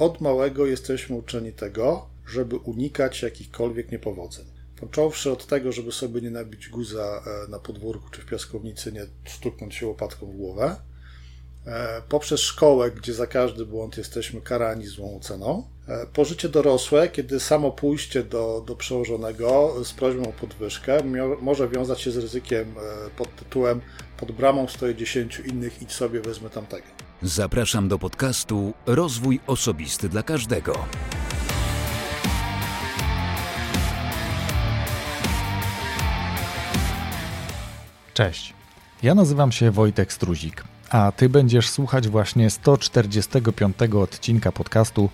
od małego jesteśmy uczeni tego, żeby unikać jakichkolwiek niepowodzeń. Począwszy od tego, żeby sobie nie nabić guza e, na podwórku czy w piaskownicy, nie stuknąć się łopatką w głowę, e, poprzez szkołę, gdzie za każdy błąd jesteśmy karani złą oceną, e, po życie dorosłe, kiedy samo pójście do, do przełożonego z prośbą o podwyżkę może wiązać się z ryzykiem pod tytułem pod bramą stoi dziesięciu innych, idź sobie, wezmę tamtego. Zapraszam do podcastu Rozwój Osobisty dla Każdego. Cześć, ja nazywam się Wojtek Struzik, a Ty będziesz słuchać właśnie 145 odcinka podcastu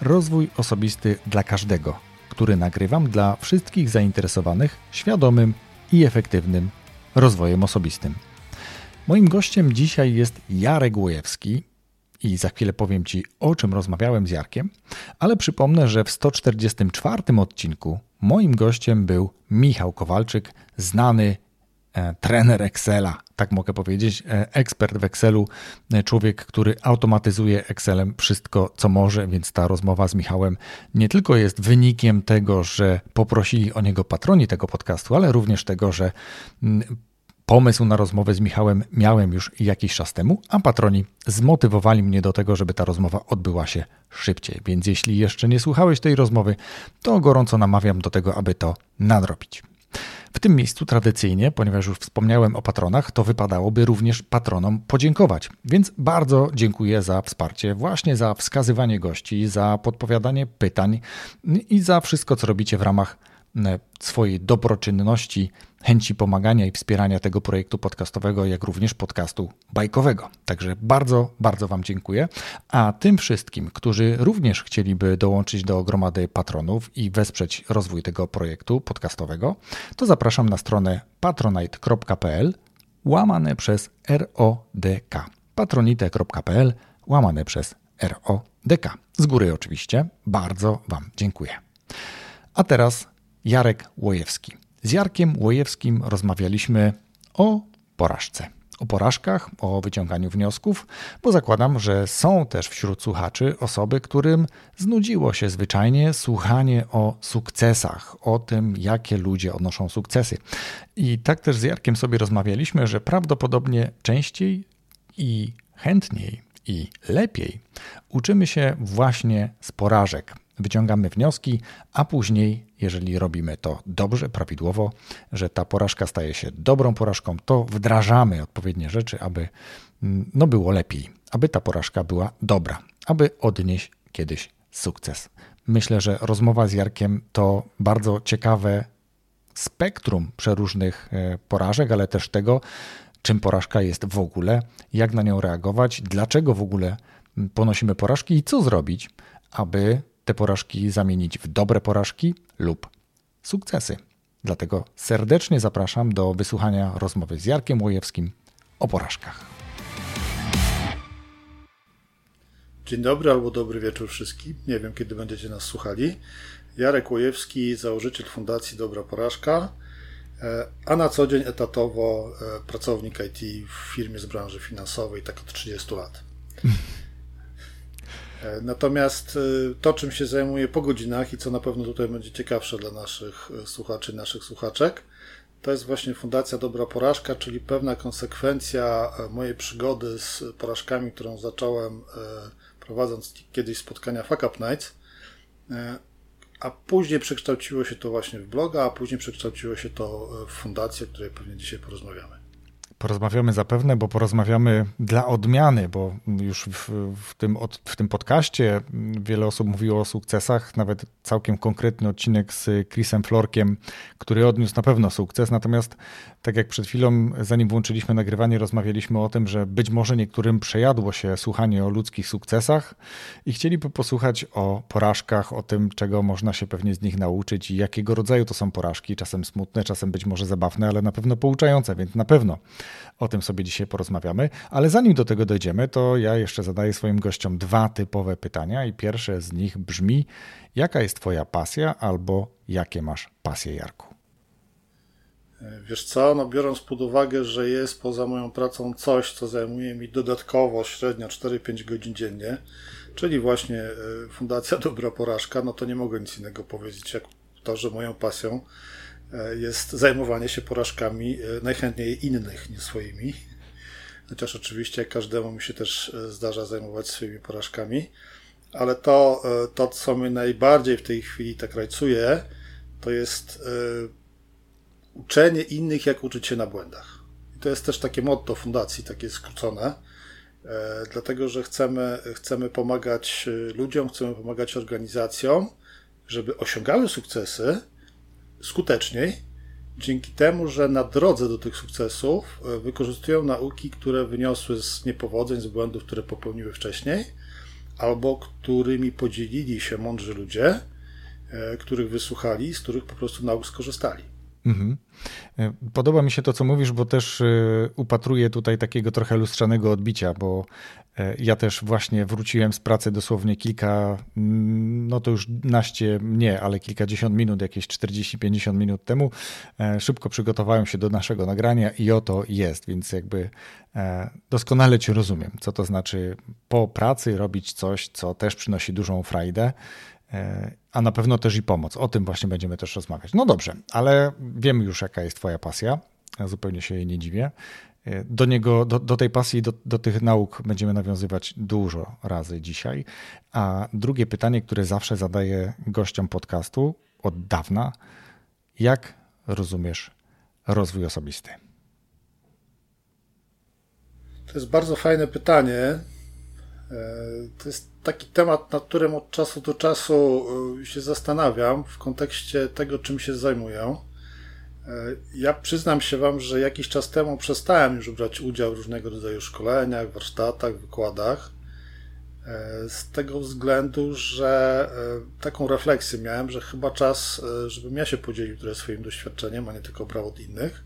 Rozwój Osobisty dla Każdego, który nagrywam dla wszystkich zainteresowanych świadomym i efektywnym rozwojem osobistym. Moim gościem dzisiaj jest Jarek Łojewski i za chwilę powiem Ci, o czym rozmawiałem z Jarkiem, ale przypomnę, że w 144 odcinku moim gościem był Michał Kowalczyk, znany e, trener Excela, tak mogę powiedzieć, e, ekspert w Excelu, e, człowiek, który automatyzuje Excelem wszystko, co może, więc ta rozmowa z Michałem nie tylko jest wynikiem tego, że poprosili o niego patroni tego podcastu, ale również tego, że Pomysł na rozmowę z Michałem miałem już jakiś czas temu, a patroni zmotywowali mnie do tego, żeby ta rozmowa odbyła się szybciej. Więc jeśli jeszcze nie słuchałeś tej rozmowy, to gorąco namawiam do tego, aby to nadrobić. W tym miejscu tradycyjnie, ponieważ już wspomniałem o patronach, to wypadałoby również patronom podziękować. Więc bardzo dziękuję za wsparcie, właśnie za wskazywanie gości, za podpowiadanie pytań i za wszystko, co robicie w ramach E, swojej dobroczynności, chęci pomagania i wspierania tego projektu podcastowego, jak również podcastu bajkowego. Także bardzo, bardzo Wam dziękuję. A tym wszystkim, którzy również chcieliby dołączyć do gromady patronów i wesprzeć rozwój tego projektu podcastowego, to zapraszam na stronę patronite.pl łamane przez RODK. patronite.pl łamane przez RODK. Z góry oczywiście bardzo Wam dziękuję. A teraz Jarek Łojewski. Z Jarkiem Łojewskim rozmawialiśmy o porażce. O porażkach, o wyciąganiu wniosków, bo zakładam, że są też wśród słuchaczy osoby, którym znudziło się zwyczajnie słuchanie o sukcesach, o tym, jakie ludzie odnoszą sukcesy. I tak też z Jarkiem sobie rozmawialiśmy, że prawdopodobnie częściej i chętniej i lepiej uczymy się właśnie z porażek, wyciągamy wnioski, a później, jeżeli robimy to dobrze, prawidłowo, że ta porażka staje się dobrą porażką, to wdrażamy odpowiednie rzeczy, aby mm, no było lepiej, aby ta porażka była dobra, aby odnieść kiedyś sukces. Myślę, że rozmowa z Jarkiem to bardzo ciekawe spektrum przeróżnych e, porażek, ale też tego, czym porażka jest w ogóle, jak na nią reagować, dlaczego w ogóle mm, ponosimy porażki i co zrobić, aby te porażki zamienić w dobre porażki lub sukcesy. Dlatego serdecznie zapraszam do wysłuchania rozmowy z Jarkiem Łojewskim o porażkach. Dzień dobry albo dobry wieczór wszystkim. Nie wiem, kiedy będziecie nas słuchali. Jarek Łojewski, założyciel Fundacji Dobra Porażka, e, a na co dzień etatowo e, pracownik IT w firmie z branży finansowej, tak od 30 lat. E, natomiast e, to, czym się zajmuję po godzinach i co na pewno tutaj będzie ciekawsze dla naszych e, słuchaczy, naszych słuchaczek, to jest właśnie Fundacja Dobra Porażka, czyli pewna konsekwencja mojej przygody z porażkami, którą zacząłem prowadząc kiedyś spotkania Fuck Up Nights, a później przekształciło się to właśnie w bloga, a później przekształciło się to w fundację, o której pewnie dzisiaj porozmawiamy. Porozmawiamy zapewne, bo porozmawiamy dla odmiany, bo już w, w, tym, w tym podcaście wiele osób mówiło o sukcesach, nawet całkiem konkretny odcinek z Chrisem Florkiem, który odniósł na pewno sukces. Natomiast, tak jak przed chwilą, zanim włączyliśmy nagrywanie, rozmawialiśmy o tym, że być może niektórym przejadło się słuchanie o ludzkich sukcesach i chcieliby posłuchać o porażkach, o tym, czego można się pewnie z nich nauczyć i jakiego rodzaju to są porażki. Czasem smutne, czasem być może zabawne, ale na pewno pouczające, więc na pewno o tym sobie dzisiaj porozmawiamy. Ale zanim do tego dojdziemy, to ja jeszcze zadaję swoim gościom dwa typowe pytania i pierwsze z nich brzmi: jaka jest Twoja pasja albo jakie masz pasje, Jarku? Wiesz co, no biorąc pod uwagę, że jest poza moją pracą coś, co zajmuje mi dodatkowo średnio 4-5 godzin dziennie, czyli właśnie Fundacja Dobra Porażka, no to nie mogę nic innego powiedzieć, jak to, że moją pasją jest zajmowanie się porażkami najchętniej innych niż swoimi. Chociaż oczywiście każdemu mi się też zdarza zajmować swoimi porażkami ale to, e, to, co mnie najbardziej w tej chwili tak rajcuje, to jest e, uczenie innych, jak uczyć się na błędach. I to jest też takie motto fundacji, takie skrócone, e, dlatego że chcemy, chcemy pomagać ludziom, chcemy pomagać organizacjom, żeby osiągały sukcesy skuteczniej, dzięki temu, że na drodze do tych sukcesów wykorzystują nauki, które wyniosły z niepowodzeń, z błędów, które popełniły wcześniej albo którymi podzielili się mądrzy ludzie, e, których wysłuchali, z których po prostu nauk skorzystali. Mhm. E, podoba mi się to, co mówisz, bo też e, upatruję tutaj takiego trochę lustrzanego odbicia, bo ja też właśnie wróciłem z pracy dosłownie kilka, mm, no to już naście, nie, ale kilkadziesiąt minut, jakieś 40-50 minut temu. Szybko przygotowałem się do naszego nagrania i oto jest, więc jakby doskonale Cię rozumiem, co to znaczy po pracy robić coś, co też przynosi dużą frajdę E, a na pewno też i pomoc. O tym właśnie będziemy też rozmawiać. No dobrze, ale wiemy już, jaka jest Twoja pasja. Ja zupełnie się jej nie dziwię. E, do, niego, do, do tej pasji, do, do tych nauk będziemy nawiązywać dużo razy dzisiaj. A drugie pytanie, które zawsze zadaję gościom podcastu od dawna: jak rozumiesz rozwój osobisty? To jest bardzo fajne pytanie. E, to jest taki temat, nad którym od czasu do czasu e, się zastanawiam w kontekście tego, czym się zajmuję. E, ja przyznam się Wam, że jakiś czas temu przestałem już brać udział w różnego rodzaju szkoleniach, warsztatach, wykładach. Z tego względu, że taką refleksję miałem, że chyba czas, żebym ja się podzielił trochę swoim doświadczeniem, a nie tylko brał od innych.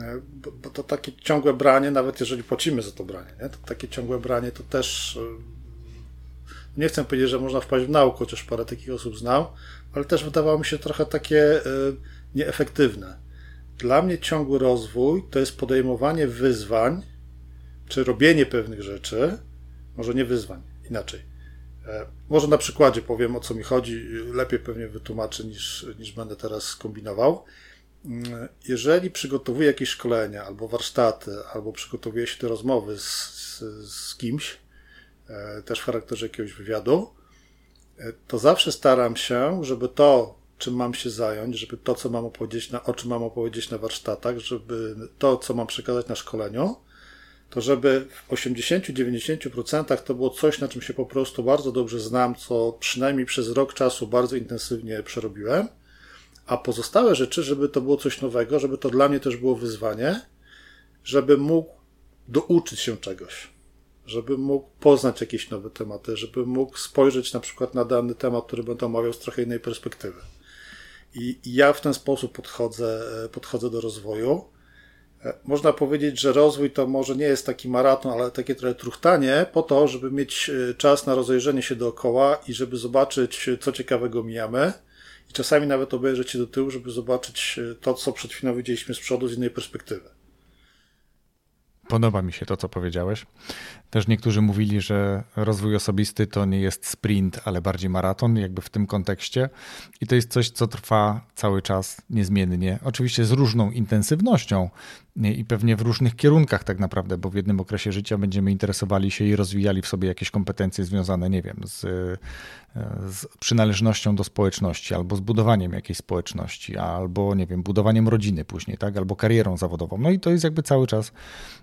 E, bo, to takie ciągłe branie, nawet jeżeli płacimy za to branie, nie? to takie ciągłe branie to też. E, nie chcę powiedzieć, że można wpaść w naukę, chociaż parę takich osób znam, ale też wydawało mi się trochę takie e, nieefektywne. Dla mnie ciągły rozwój to jest podejmowanie wyzwań, czy robienie pewnych rzeczy, może nie wyzwań, inaczej. Może na przykładzie powiem, o co mi chodzi, lepiej pewnie wytłumaczę niż, niż będę teraz kombinował jeżeli przygotowuję jakieś szkolenia albo warsztaty, albo przygotowuję się do rozmowy z, z, z kimś, e, też w charakterze jakiegoś wywiadu, e, to zawsze staram się, żeby to, czym mam się zająć, żeby to, co mam opowiedzieć na, o czym mam opowiedzieć na warsztatach, żeby to, co mam przekazać na szkoleniu, to żeby w 80-90% to było coś, na czym się po prostu bardzo dobrze znam, co przynajmniej przez rok czasu bardzo intensywnie przerobiłem a pozostałe rzeczy, żeby to było coś nowego, żeby to dla mnie też było wyzwanie, żeby mógł douczyć się czegoś, żeby mógł poznać jakieś nowe tematy, żeby mógł spojrzeć na przykład na dany temat, który będę omawiał z trochę innej perspektywy. I, i ja w ten sposób podchodzę, podchodzę do rozwoju. E, można powiedzieć, że rozwój to może nie jest taki maraton, ale takie trochę truchtanie po to, żeby mieć e, czas na rozejrzenie się dookoła i żeby zobaczyć, co ciekawego mijamy i czasami nawet obejrzeć się do tyłu, żeby zobaczyć e, to, co przed chwilą widzieliśmy z przodu z innej perspektywy. Podoba mi się to, co powiedziałeś. Też niektórzy mówili, że rozwój osobisty to nie jest sprint, ale bardziej maraton, jakby w tym kontekście. I to jest coś, co trwa cały czas niezmiennie. Oczywiście z różną intensywnością i pewnie w różnych kierunkach, tak naprawdę, bo w jednym okresie życia będziemy interesowali się i rozwijali w sobie jakieś kompetencje związane, nie wiem, z, z przynależnością do społeczności, albo z budowaniem jakiejś społeczności, albo, nie wiem, budowaniem rodziny później, tak, albo karierą zawodową. No i to jest jakby cały czas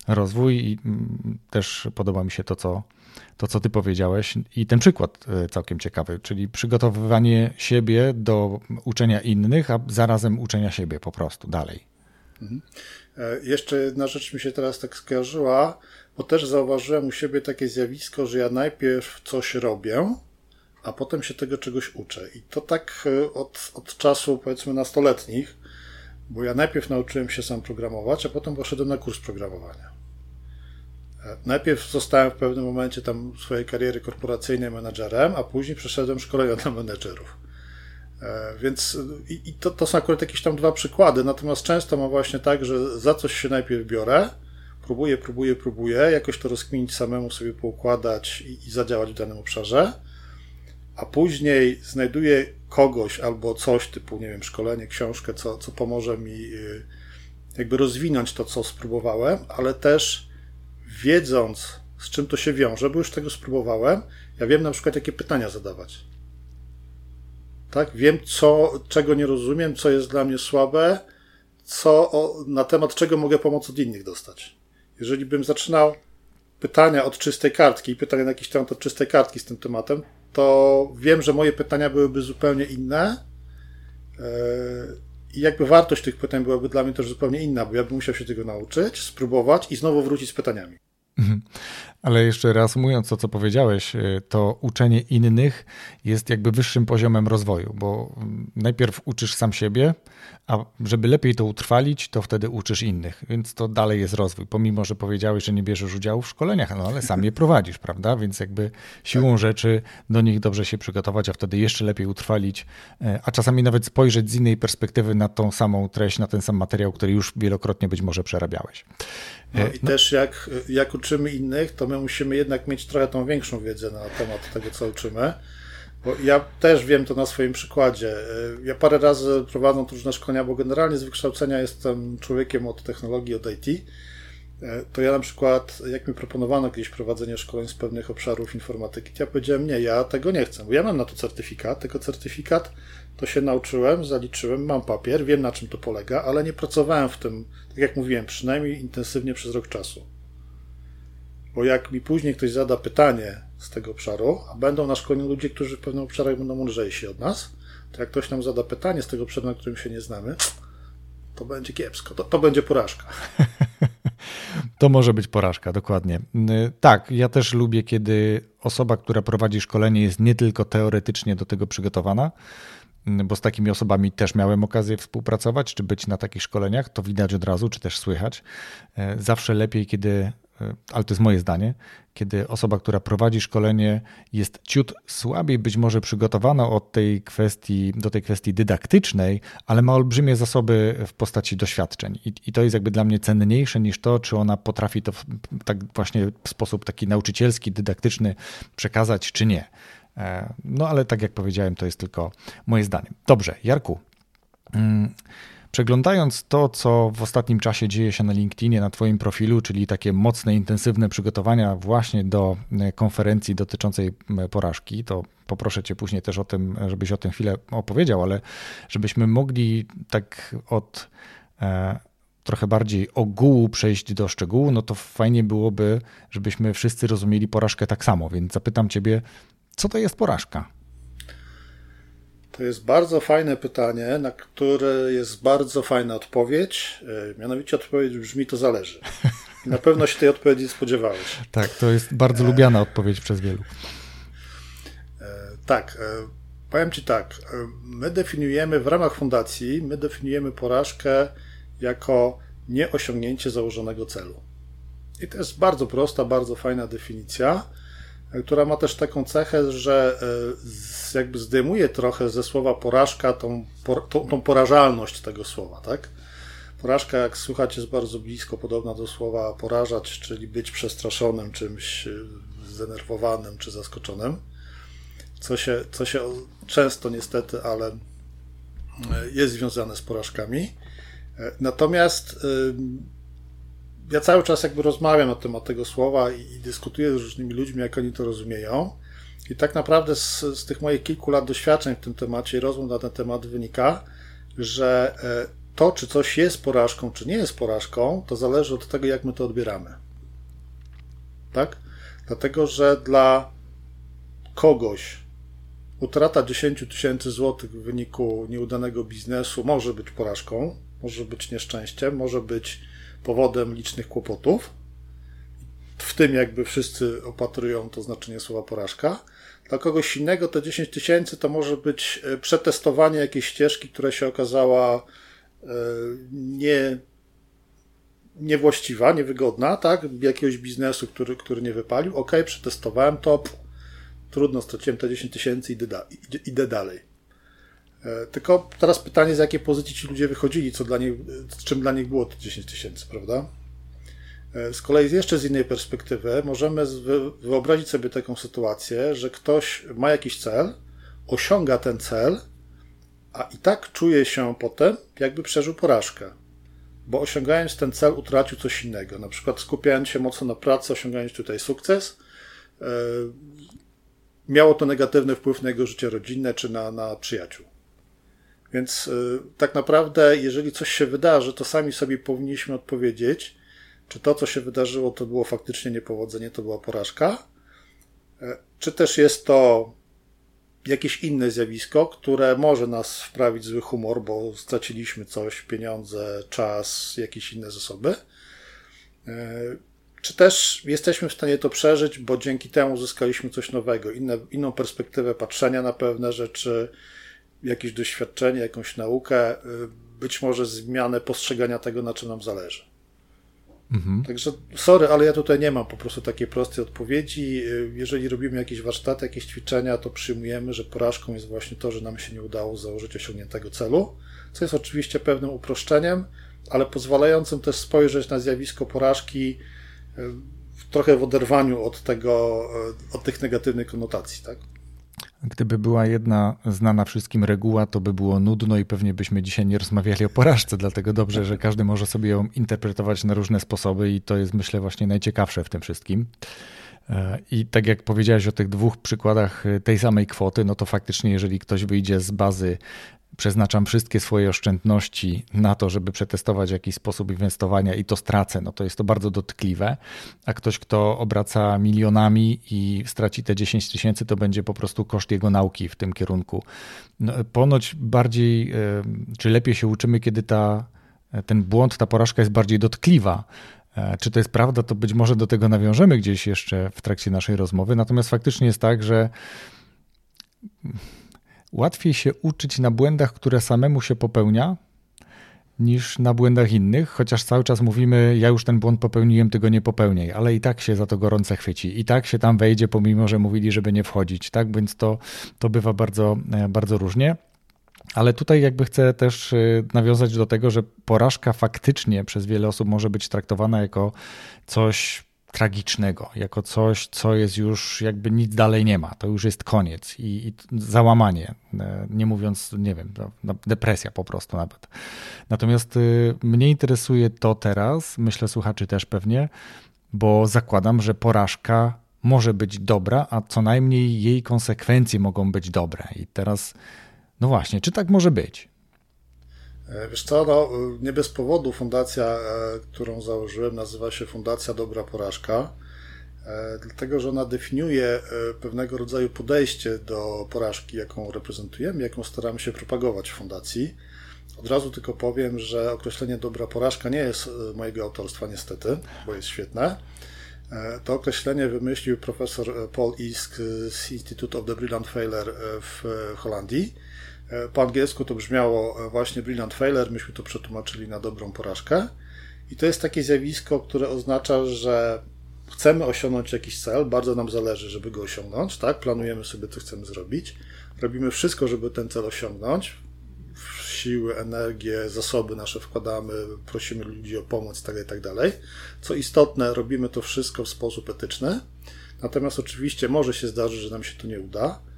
rozwój i mm, też podoba mi się to, co, to, co ty powiedziałeś i ten przykład e, całkiem ciekawy, czyli przygotowywanie siebie do uczenia innych, a zarazem uczenia siebie po prostu dalej. Mhm. E, jeszcze jedna rzecz mi się teraz tak skojarzyła, bo też zauważyłem u siebie takie zjawisko, że ja najpierw coś robię, a potem się tego czegoś uczę. I to tak e, od, od czasu powiedzmy nastoletnich, bo ja najpierw nauczyłem się sam programować, a potem poszedłem na kurs programowania. E, najpierw zostałem w pewnym momencie tam swojej kariery korporacyjnej menadżerem, a później przeszedłem szkolenia dla menedżerów. E, więc i, to, to są akurat jakieś tam dwa przykłady, natomiast często mam właśnie tak, że za coś się najpierw biorę, próbuję, próbuję, próbuję, jakoś to rozkminić samemu, sobie poukładać i, i zadziałać w danym obszarze, a później znajduję kogoś albo coś typu, nie wiem, szkolenie, książkę, co, co pomoże mi y, jakby rozwinąć to, co spróbowałem, ale też wiedząc, z czym to się wiąże, bo już tego spróbowałem, ja wiem na przykład, jakie pytania zadawać. Tak? Wiem, co, czego nie rozumiem, co jest dla mnie słabe, co, o, na temat czego mogę pomoc od innych dostać. Jeżeli bym zaczynał pytania od czystej kartki i pytania na jakiś temat od czystej kartki z tym tematem, to wiem, że moje pytania byłyby zupełnie inne. Yy, I jakby wartość tych pytań byłaby dla mnie też zupełnie inna, bo ja bym musiał się tego nauczyć, spróbować i znowu wrócić z pytaniami. Ale jeszcze reasumując to, co powiedziałeś, y, to uczenie innych jest jakby wyższym poziomem rozwoju, bo mm, najpierw uczysz sam siebie, a żeby lepiej to utrwalić, to wtedy uczysz innych, więc to dalej jest rozwój. Pomimo, że powiedziałeś, że nie bierzesz udziału w szkoleniach, no ale sam je prowadzisz, prawda? Więc jakby siłą rzeczy do nich dobrze się przygotować, a wtedy jeszcze lepiej utrwalić, e, a czasami nawet spojrzeć z innej perspektywy na tą samą treść, na ten sam materiał, który już wielokrotnie być może przerabiałeś. No i no. też jak, jak uczymy innych, to my musimy jednak mieć trochę tą większą wiedzę na temat tego, co uczymy. Bo ja też wiem to na swoim przykładzie. Ja parę razy prowadząc różne szkolenia, bo generalnie z wykształcenia jestem człowiekiem od technologii, od IT. To ja na przykład, jak mi proponowano kiedyś prowadzenie szkoleń z pewnych obszarów informatyki, to ja powiedziałem, nie, ja tego nie chcę, bo ja mam na to certyfikat, tylko certyfikat to się nauczyłem, zaliczyłem, mam papier, wiem na czym to polega, ale nie pracowałem w tym, tak jak mówiłem, przynajmniej intensywnie przez rok czasu. Bo jak mi później ktoś zada pytanie z tego obszaru, a będą na szkoleniu ludzie, którzy w pewnych obszarach będą mądrzejsi od nas, to jak ktoś nam zada pytanie z tego obszaru, na którym się nie znamy, to będzie kiepsko, to, to będzie porażka. To może być porażka, dokładnie. Tak, ja też lubię, kiedy osoba, która prowadzi szkolenie, jest nie tylko teoretycznie do tego przygotowana, bo z takimi osobami też miałem okazję współpracować, czy być na takich szkoleniach, to widać od razu, czy też słychać. E, zawsze lepiej, kiedy ale to jest moje zdanie, kiedy osoba, która prowadzi szkolenie, jest ciut słabiej być może przygotowana od tej kwestii, do tej kwestii dydaktycznej, ale ma olbrzymie zasoby w postaci doświadczeń. I, I, to jest jakby dla mnie cenniejsze niż to, czy ona potrafi to w, tak właśnie w sposób taki nauczycielski, dydaktyczny przekazać, czy nie. E, no ale tak jak powiedziałem, to jest tylko moje zdanie. Dobrze, Jarku. Mm, Przeglądając to, co w ostatnim czasie dzieje się na LinkedInie, na Twoim profilu, czyli takie mocne, intensywne przygotowania właśnie do e, konferencji dotyczącej porażki, to poproszę Cię później też o tym, żebyś o tym chwilę opowiedział, ale żebyśmy mogli tak od e, trochę bardziej ogółu przejść do szczegółu, no to fajnie byłoby, żebyśmy wszyscy rozumieli porażkę tak samo. Więc zapytam Ciebie, co to jest porażka? To jest bardzo fajne pytanie, na które jest bardzo fajna odpowiedź. E, mianowicie odpowiedź brzmi: to zależy. Na pewno się tej odpowiedzi spodziewałeś. Tak, to jest bardzo lubiana odpowiedź przez wielu. E, tak, e, powiem Ci tak. My definiujemy w ramach fundacji, my definiujemy porażkę jako nieosiągnięcie założonego celu. I to jest bardzo prosta, bardzo fajna definicja która ma też taką cechę, że e, jakby zdejmuje trochę ze słowa porażka tą, tą, tą porażalność tego słowa, tak? Porażka, jak słychać, jest bardzo blisko podobna do słowa porażać, czyli być przestraszonym czymś, e, zdenerwowanym czy zaskoczonym, co się, co się często niestety, ale e, jest związane z porażkami. Natomiast ja cały czas jakby rozmawiam na temat tego słowa i, i dyskutuję z różnymi ludźmi, jak oni to rozumieją. I tak naprawdę z, z tych moich kilku lat doświadczeń w tym temacie i rozmów na ten temat wynika, że e, to, czy coś jest porażką, czy nie jest porażką, to zależy od tego, jak my to odbieramy. Tak? Dlatego, że dla kogoś utrata 10 tysięcy złotych w wyniku nieudanego biznesu może być porażką, może być nieszczęściem, może być powodem licznych kłopotów. W tym jakby wszyscy opatrują to znaczenie słowa porażka. Dla kogoś innego te 10 tysięcy to może być e, przetestowanie jakiejś ścieżki, która się okazała e, nie, niewłaściwa, niewygodna, tak? Jakiegoś biznesu, który, który nie wypalił. Ok, przetestowałem to, pff, trudno, straciłem te 10 tysięcy, idę, idę dalej. E, tylko teraz pytanie, z jakiej pozycji ci ludzie wychodzili, co dla nich, czym dla nich było te 10 tysięcy, prawda? E, z kolei jeszcze z innej perspektywy możemy wyobrazić sobie taką sytuację, że ktoś ma jakiś cel, osiąga ten cel, a i tak czuje się potem, jakby przeżył porażkę. Bo osiągając ten cel, utracił coś innego. Na przykład skupiając się mocno na pracy, osiągając tutaj sukces, e, miało to negatywny wpływ na jego życie rodzinne czy na, na przyjaciół. Więc y, tak naprawdę, jeżeli coś się wydarzy, to sami sobie powinniśmy odpowiedzieć, czy to, co się wydarzyło, to było faktycznie niepowodzenie, to była porażka, e, czy też jest to jakieś inne zjawisko, które może nas wprawić w zły humor, bo straciliśmy coś, pieniądze, czas, jakieś inne zasoby. E, czy też jesteśmy w stanie to przeżyć, bo dzięki temu uzyskaliśmy coś nowego, inne, inną perspektywę patrzenia na pewne rzeczy, jakieś doświadczenie, jakąś naukę, y, być może zmianę postrzegania tego, na czym nam zależy. Mhm. Także sorry, ale ja tutaj nie mam po prostu takiej prostej odpowiedzi. Y, jeżeli robimy jakieś warsztaty, jakieś ćwiczenia, to przyjmujemy, że porażką jest właśnie to, że nam się nie udało założyć osiągniętego celu, co jest oczywiście pewnym uproszczeniem, ale pozwalającym też spojrzeć na zjawisko porażki y, trochę w oderwaniu od tego, od tych negatywnych konotacji, tak? Gdyby była jedna znana wszystkim reguła, to by było nudno i pewnie byśmy dzisiaj nie rozmawiali o porażce, dlatego dobrze, że każdy może sobie ją interpretować na różne sposoby i to jest myślę właśnie najciekawsze w tym wszystkim. E, I tak jak powiedziałeś o tych dwóch przykładach tej samej kwoty, no to faktycznie, jeżeli ktoś wyjdzie z bazy przeznaczam wszystkie swoje oszczędności na to, żeby przetestować jakiś sposób inwestowania i to stracę, no to jest to bardzo dotkliwe. A ktoś, kto obraca milionami i straci te 10 tysięcy, to będzie po prostu koszt jego nauki w tym kierunku. No, ponoć bardziej, e, czy lepiej się uczymy, kiedy ta, ten błąd, ta porażka jest bardziej dotkliwa. E, czy to jest prawda, to być może do tego nawiążemy gdzieś jeszcze w trakcie naszej rozmowy. Natomiast faktycznie jest tak, że Łatwiej się uczyć na błędach, które samemu się popełnia, niż na błędach innych, chociaż cały czas mówimy, ja już ten błąd popełniłem, ty go nie popełniaj, ale i tak się za to gorące chwyci, i tak się tam wejdzie, pomimo, że mówili, żeby nie wchodzić, tak, więc to, to bywa bardzo, e, bardzo różnie. Ale tutaj jakby chcę też e, nawiązać do tego, że porażka faktycznie przez wiele osób może być traktowana jako coś tragicznego, jako coś, co jest już jakby nic dalej nie ma. To już jest koniec i, i załamanie, e, nie mówiąc, nie wiem, no, depresja po prostu nawet. Natomiast y, mnie interesuje to teraz, myślę słuchaczy też pewnie, bo zakładam, że porażka może być dobra, a co najmniej jej konsekwencje mogą być dobre. I teraz, no właśnie, czy tak może być? E, wiesz co, no, nie bez powodu fundacja, e, którą założyłem, nazywa się Fundacja Dobra Porażka, e, dlatego że ona definiuje pewnego rodzaju podejście do porażki, jaką reprezentujemy, jaką staramy się propagować w fundacji. Od razu tylko powiem, że określenie dobra porażka nie jest mojego autorstwa, niestety, bo jest świetne. To określenie wymyślił profesor Paul Isk z Institute of the Brilliant Failure w Holandii po angielsku to brzmiało e, właśnie Brilliant Failure, myśmy to przetłumaczyli na dobrą porażkę. I to jest takie zjawisko, które oznacza, że chcemy osiągnąć jakiś cel, bardzo nam zależy, żeby go osiągnąć, tak? Planujemy sobie, co chcemy zrobić. Robimy wszystko, żeby ten cel osiągnąć. Siły, energię, zasoby nasze wkładamy, prosimy ludzi o pomoc, tak. Tak co istotne, robimy to wszystko w sposób etyczny. Natomiast oczywiście może się zdarzyć, że nam się to nie uda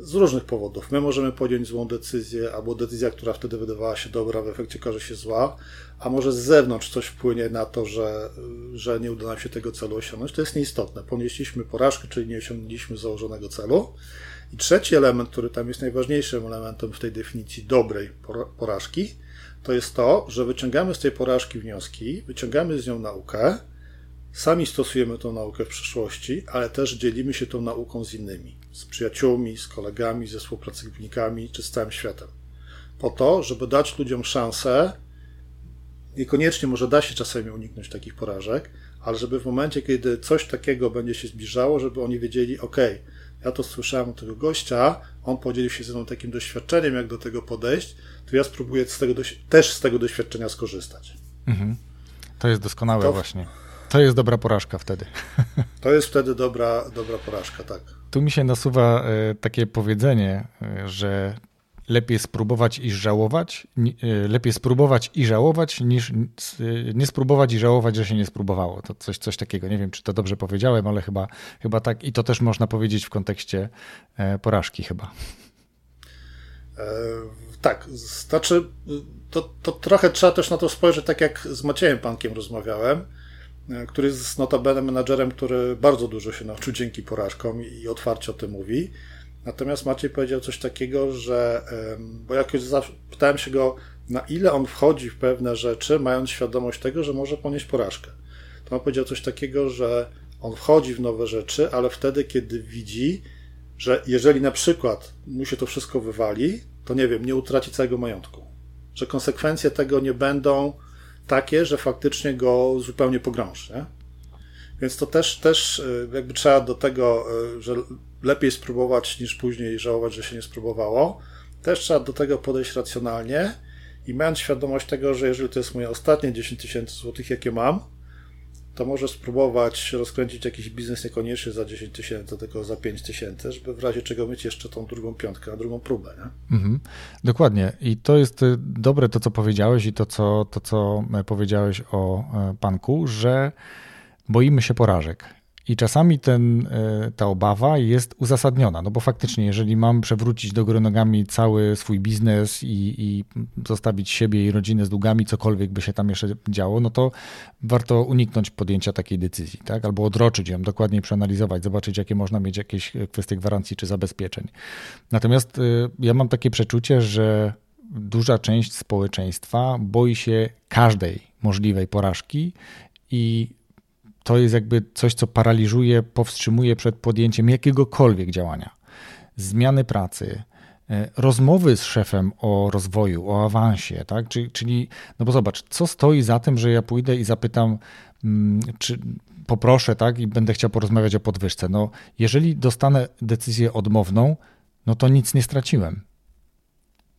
z różnych powodów. My możemy podjąć złą decyzję, albo decyzja, która wtedy wydawała się dobra, w efekcie okaże się zła, a może z zewnątrz coś wpłynie na to, że, że nie uda nam się tego celu osiągnąć. To jest nieistotne. Ponieśliśmy porażkę, czyli nie osiągnęliśmy założonego celu. I trzeci element, który tam jest najważniejszym elementem w tej definicji dobrej porażki, to jest to, że wyciągamy z tej porażki wnioski, wyciągamy z nią naukę, sami stosujemy tą naukę w przyszłości, ale też dzielimy się tą nauką z innymi z przyjaciółmi, z kolegami, ze współpracownikami czy z całym światem. Po to, żeby dać ludziom szansę, niekoniecznie może da się czasami uniknąć takich porażek, ale żeby w momencie, kiedy coś takiego będzie się zbliżało, żeby oni wiedzieli, ok, ja to słyszałem od tego gościa, on podzielił się ze mną takim doświadczeniem, jak do tego podejść, to ja spróbuję z tego też z tego doświadczenia skorzystać. Mhm. To jest doskonałe to... właśnie. To jest dobra porażka wtedy. To jest wtedy dobra, dobra porażka, tak. Tu mi się nasuwa e, takie powiedzenie, e, że lepiej spróbować i żałować, e, lepiej spróbować i żałować, niż nie spróbować i żałować, że się nie spróbowało. To coś, coś takiego. Nie wiem, czy to dobrze powiedziałem, ale chyba, chyba tak. I to też można powiedzieć w kontekście porażki chyba. Tak, znaczy to, to trochę trzeba też na to spojrzeć, tak jak z Maciejem Pankiem rozmawiałem, który jest notabene menadżerem, który bardzo dużo się nauczył dzięki porażkom i otwarcie o tym mówi. Natomiast Maciej powiedział coś takiego, że, bo jakoś pytałem się go, na ile on wchodzi w pewne rzeczy, mając świadomość tego, że może ponieść porażkę. To on powiedział coś takiego, że on wchodzi w nowe rzeczy, ale wtedy, kiedy widzi, że jeżeli na przykład mu się to wszystko wywali, to nie wiem, nie utraci całego majątku. Że konsekwencje tego nie będą takie, że faktycznie go zupełnie pogrąży. Nie? Więc to też, też y, jakby trzeba do tego, y, że lepiej spróbować niż później żałować, że się nie spróbowało. Też trzeba do tego podejść racjonalnie i mając świadomość tego, że jeżeli to jest moje ostatnie 10 tysięcy złotych, jakie mam, to może spróbować rozkręcić jakiś biznes niekoniecznie za 10 tysięcy, tylko za 5 tysięcy, żeby w razie czego mieć jeszcze tą drugą piątkę, na drugą próbę. Nie? Mhm, dokładnie. I to jest y, dobre to, co powiedziałeś i to, co, to, co e, powiedziałeś o e, panku, że boimy się porażek. I czasami ten, e, ta obawa jest uzasadniona, no bo faktycznie, jeżeli mam przewrócić do góry nogami cały swój biznes i, i, zostawić siebie i rodzinę z długami, cokolwiek by się tam jeszcze działo, no to warto uniknąć podjęcia takiej decyzji, tak? Albo odroczyć ją, dokładniej przeanalizować, zobaczyć, jakie można mieć jakieś kwestie gwarancji czy zabezpieczeń. Natomiast e, ja mam takie przeczucie, że duża część społeczeństwa boi się każdej możliwej porażki i to jest jakby coś, co paraliżuje, powstrzymuje przed podjęciem jakiegokolwiek działania. Zmiany pracy, e, rozmowy z szefem o rozwoju, o awansie, tak? Czyli, no bo zobacz, co stoi za tym, że ja pójdę i zapytam, mm, czy poproszę, tak, i będę chciał porozmawiać o podwyżce. No, jeżeli dostanę decyzję odmowną, no to nic nie straciłem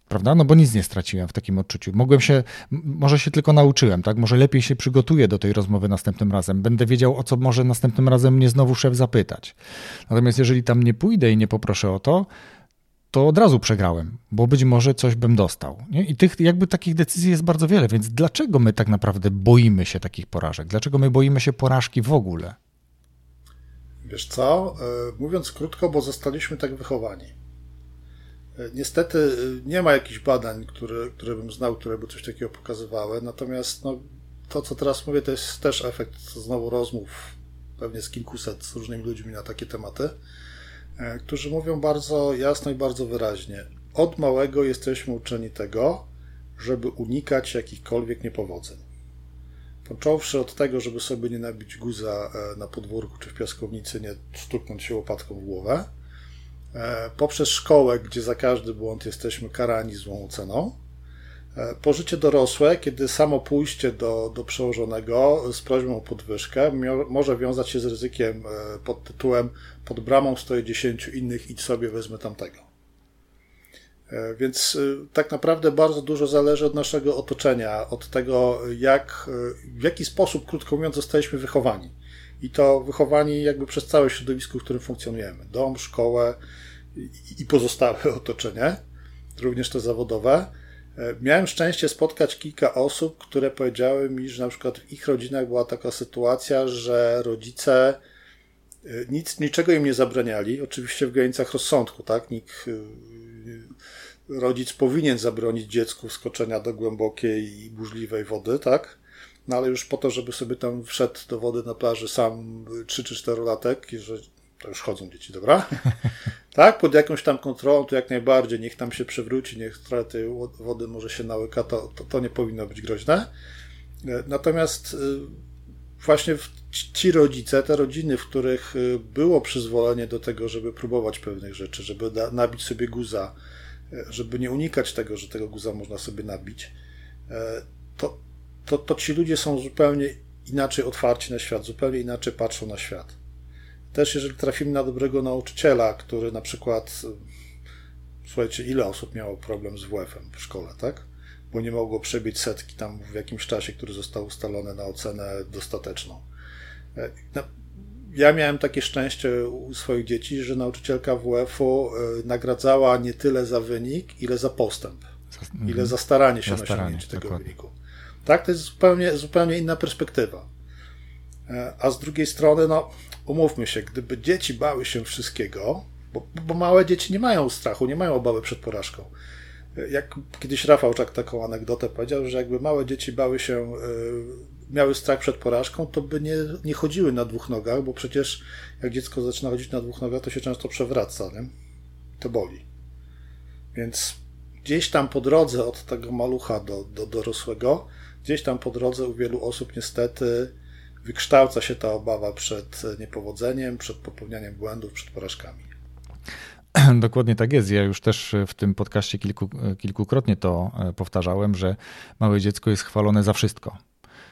prawda? No bo nic nie straciłem w takim odczuciu. Mogłem się, może się tylko nauczyłem, tak? Może lepiej się przygotuję do tej rozmowy następnym razem. Będę wiedział, o co może następnym razem mnie znowu szef zapytać. Natomiast jeżeli tam nie pójdę i nie poproszę o to, to od razu przegrałem, bo być może coś bym dostał. Nie? I tych jakby takich decyzji jest bardzo wiele, więc dlaczego my tak naprawdę boimy się takich porażek? Dlaczego my boimy się porażki w ogóle? Wiesz co? E, mówiąc krótko, bo zostaliśmy tak wychowani. Niestety y, nie ma jakichś badań, które, które bym znał, które by coś takiego pokazywały, natomiast no, to, co teraz mówię, to jest też efekt znowu rozmów, pewnie z kilkuset z różnymi ludźmi na takie tematy, e, którzy mówią bardzo jasno i bardzo wyraźnie. Od małego jesteśmy uczeni tego, żeby unikać jakichkolwiek niepowodzeń. Począwszy od tego, żeby sobie nie nabić guza e, na podwórku czy w piaskownicy, nie stuknąć się łopatką w głowę, poprzez szkołę, gdzie za każdy błąd jesteśmy karani złą ceną, e, po życie dorosłe, kiedy samo pójście do, do przełożonego z prośbą o podwyżkę może wiązać się z ryzykiem e, pod tytułem pod bramą stoi dziesięciu innych, idź sobie, wezmę tamtego. Więc tak naprawdę bardzo dużo zależy od naszego otoczenia, od tego, jak, w jaki sposób, krótko mówiąc, zostaliśmy wychowani. I to wychowani jakby przez całe środowisko, w którym funkcjonujemy. Dom, szkołę, i pozostałe otoczenie, również te zawodowe. E, miałem szczęście spotkać kilka osób, które powiedziały mi, że na przykład w ich rodzinach była taka sytuacja, że rodzice e, nic, niczego im nie zabraniali, oczywiście w granicach rozsądku, tak? Nikt, e, rodzic powinien zabronić dziecku skoczenia do głębokiej i burzliwej wody, tak? No ale już po to, żeby sobie tam wszedł do wody na plaży sam 3 czy 4 latek, że to już chodzą dzieci, dobra? tak, pod jakąś tam kontrolą, to jak najbardziej, niech tam się przewróci, niech trochę tej wody może się nałyka, to, to, to nie powinno być groźne. E, natomiast e, właśnie ci rodzice, te rodziny, w których e, było przyzwolenie do tego, żeby próbować pewnych rzeczy, żeby nabić sobie guza, żeby nie unikać tego, że tego guza można sobie nabić, to, to, to ci ludzie są zupełnie inaczej otwarci na świat, zupełnie inaczej patrzą na świat. Też jeżeli trafimy na dobrego nauczyciela, który na przykład, słuchajcie, ile osób miało problem z WF-em w szkole, tak? Bo nie mogło przebić setki tam w jakimś czasie, który został ustalony na ocenę dostateczną. E, ja miałem takie szczęście u swoich dzieci, że nauczycielka WF-u nagradzała nie tyle za wynik, ile za postęp. Ile mhm. za staranie się za na osiągnięcie tego dokładnie. wyniku. Tak, to jest zupełnie, zupełnie inna perspektywa. E, a z drugiej strony, no, umówmy się, gdyby dzieci bały się wszystkiego, bo, bo małe dzieci nie mają strachu, nie mają obawy przed porażką. Jak kiedyś Rafał Czak taką anegdotę powiedział, że jakby małe dzieci bały się, e, miały strach przed porażką, to by nie, nie chodziły na dwóch nogach, bo przecież jak dziecko zaczyna chodzić na dwóch nogach, to się często przewraca, nie? To boli. Więc gdzieś tam po drodze od tego malucha do, do dorosłego, gdzieś tam po drodze u wielu osób niestety wykształca się ta obawa przed niepowodzeniem, przed popełnianiem błędów, przed porażkami. Dokładnie tak jest. Ja już też w tym podcaście kilku, kilkukrotnie to e, powtarzałem, że małe dziecko jest chwalone za wszystko.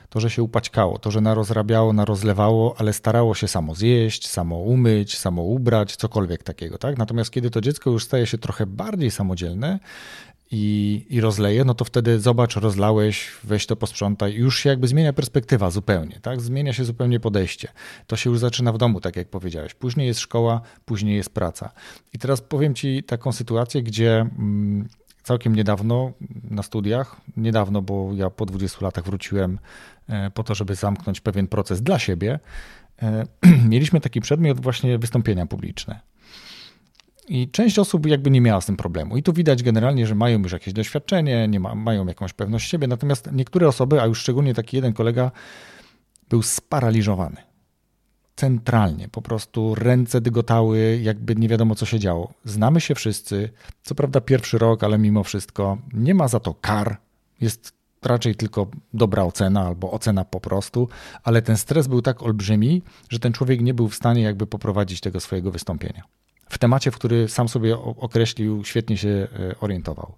To, że się upaćkało, to, że narozrabiało, narozlewało, ale starało się samo zjeść, samo umyć, samo ubrać, cokolwiek takiego. Tak? Natomiast kiedy to dziecko już staje się trochę bardziej samodzielne, i, i rozleje, no to wtedy zobacz, rozlałeś, weź to posprzątaj. Już się jakby zmienia perspektywa zupełnie, tak? Zmienia się zupełnie podejście. To się już zaczyna w domu, tak jak powiedziałeś. Później jest szkoła, później jest praca. I teraz powiem Ci taką sytuację, gdzie mm, całkiem niedawno na studiach, niedawno, bo ja po 20 latach wróciłem e, po to, żeby zamknąć pewien proces dla siebie, e, mieliśmy taki przedmiot właśnie wystąpienia publiczne. I część osób jakby nie miała z tym problemu. I tu widać generalnie, że mają już jakieś doświadczenie, nie ma, mają jakąś pewność siebie. Natomiast niektóre osoby, a już szczególnie taki jeden kolega, był sparaliżowany. Centralnie, po prostu ręce dygotały, jakby nie wiadomo co się działo. Znamy się wszyscy, co prawda pierwszy rok, ale mimo wszystko nie ma za to kar. Jest raczej tylko dobra ocena albo ocena po prostu, ale ten stres był tak olbrzymi, że ten człowiek nie był w stanie jakby poprowadzić tego swojego wystąpienia w temacie, w który sam sobie określił, świetnie się e, orientował.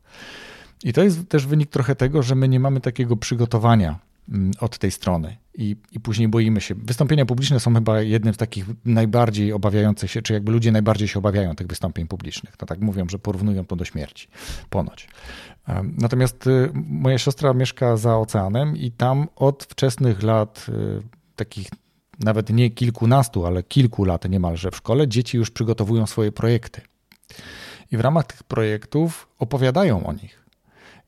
I to jest też wynik trochę tego, że my nie mamy takiego przygotowania mm, od tej strony i, i później boimy się. Wystąpienia publiczne są chyba jednym z takich najbardziej obawiających się, czy jakby ludzie najbardziej się obawiają tych wystąpień publicznych. To tak mówią, że porównują to do śmierci. Ponoć. Natomiast y, moja siostra mieszka za oceanem i tam od wczesnych lat y, takich nawet nie kilkunastu, ale kilku lat niemalże w szkole, dzieci już przygotowują swoje projekty. I w ramach tych projektów opowiadają o nich.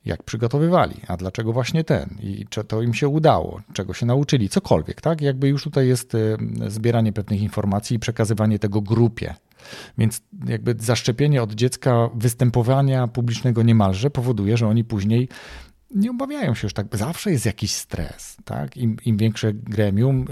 Jak przygotowywali, a dlaczego właśnie ten, i czy to im się udało, czego się nauczyli, cokolwiek, tak? Jakby już tutaj jest e, zbieranie pewnych informacji i przekazywanie tego grupie. Więc jakby zaszczepienie od dziecka występowania publicznego niemalże powoduje, że oni później nie obawiają się już tak. Zawsze jest jakiś stres. Tak? Im, Im większe gremium,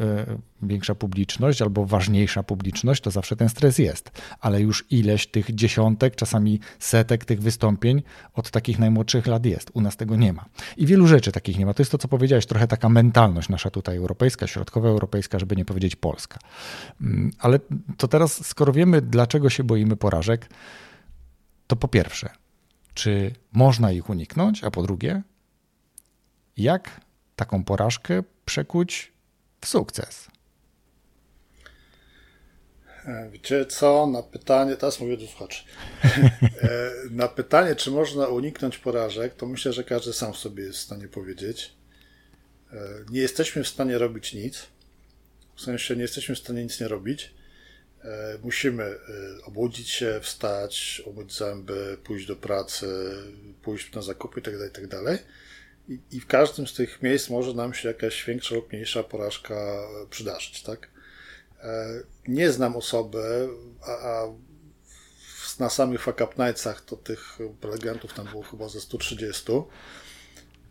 y, większa publiczność albo ważniejsza publiczność, to zawsze ten stres jest. Ale już ileś tych dziesiątek, czasami setek tych wystąpień od takich najmłodszych lat jest. U nas tego nie ma. I wielu rzeczy takich nie ma. To jest to, co powiedziałeś, trochę taka mentalność nasza tutaj europejska, środkowa europejska, żeby nie powiedzieć polska. Mm, ale to teraz, skoro wiemy, dlaczego się boimy porażek, to po pierwsze, czy można ich uniknąć, a po drugie, jak taką porażkę przekuć w sukces? E, wiecie co, na pytanie, teraz mówię do słuchaczy, e, na pytanie, czy można uniknąć porażek, to myślę, że każdy sam sobie jest w stanie powiedzieć. E, nie jesteśmy w stanie robić nic, w sensie nie jesteśmy w stanie nic nie robić. Musimy obudzić się, wstać, umyć zęby, pójść do pracy, pójść na zakupy itd., tak itd. I, I, w każdym z tych miejsc może nam się jakaś większa lub mniejsza porażka przydarzyć, tak? E, nie znam osoby, a, a na samych fuck up nightsach to tych prelegentów tam było chyba ze 130,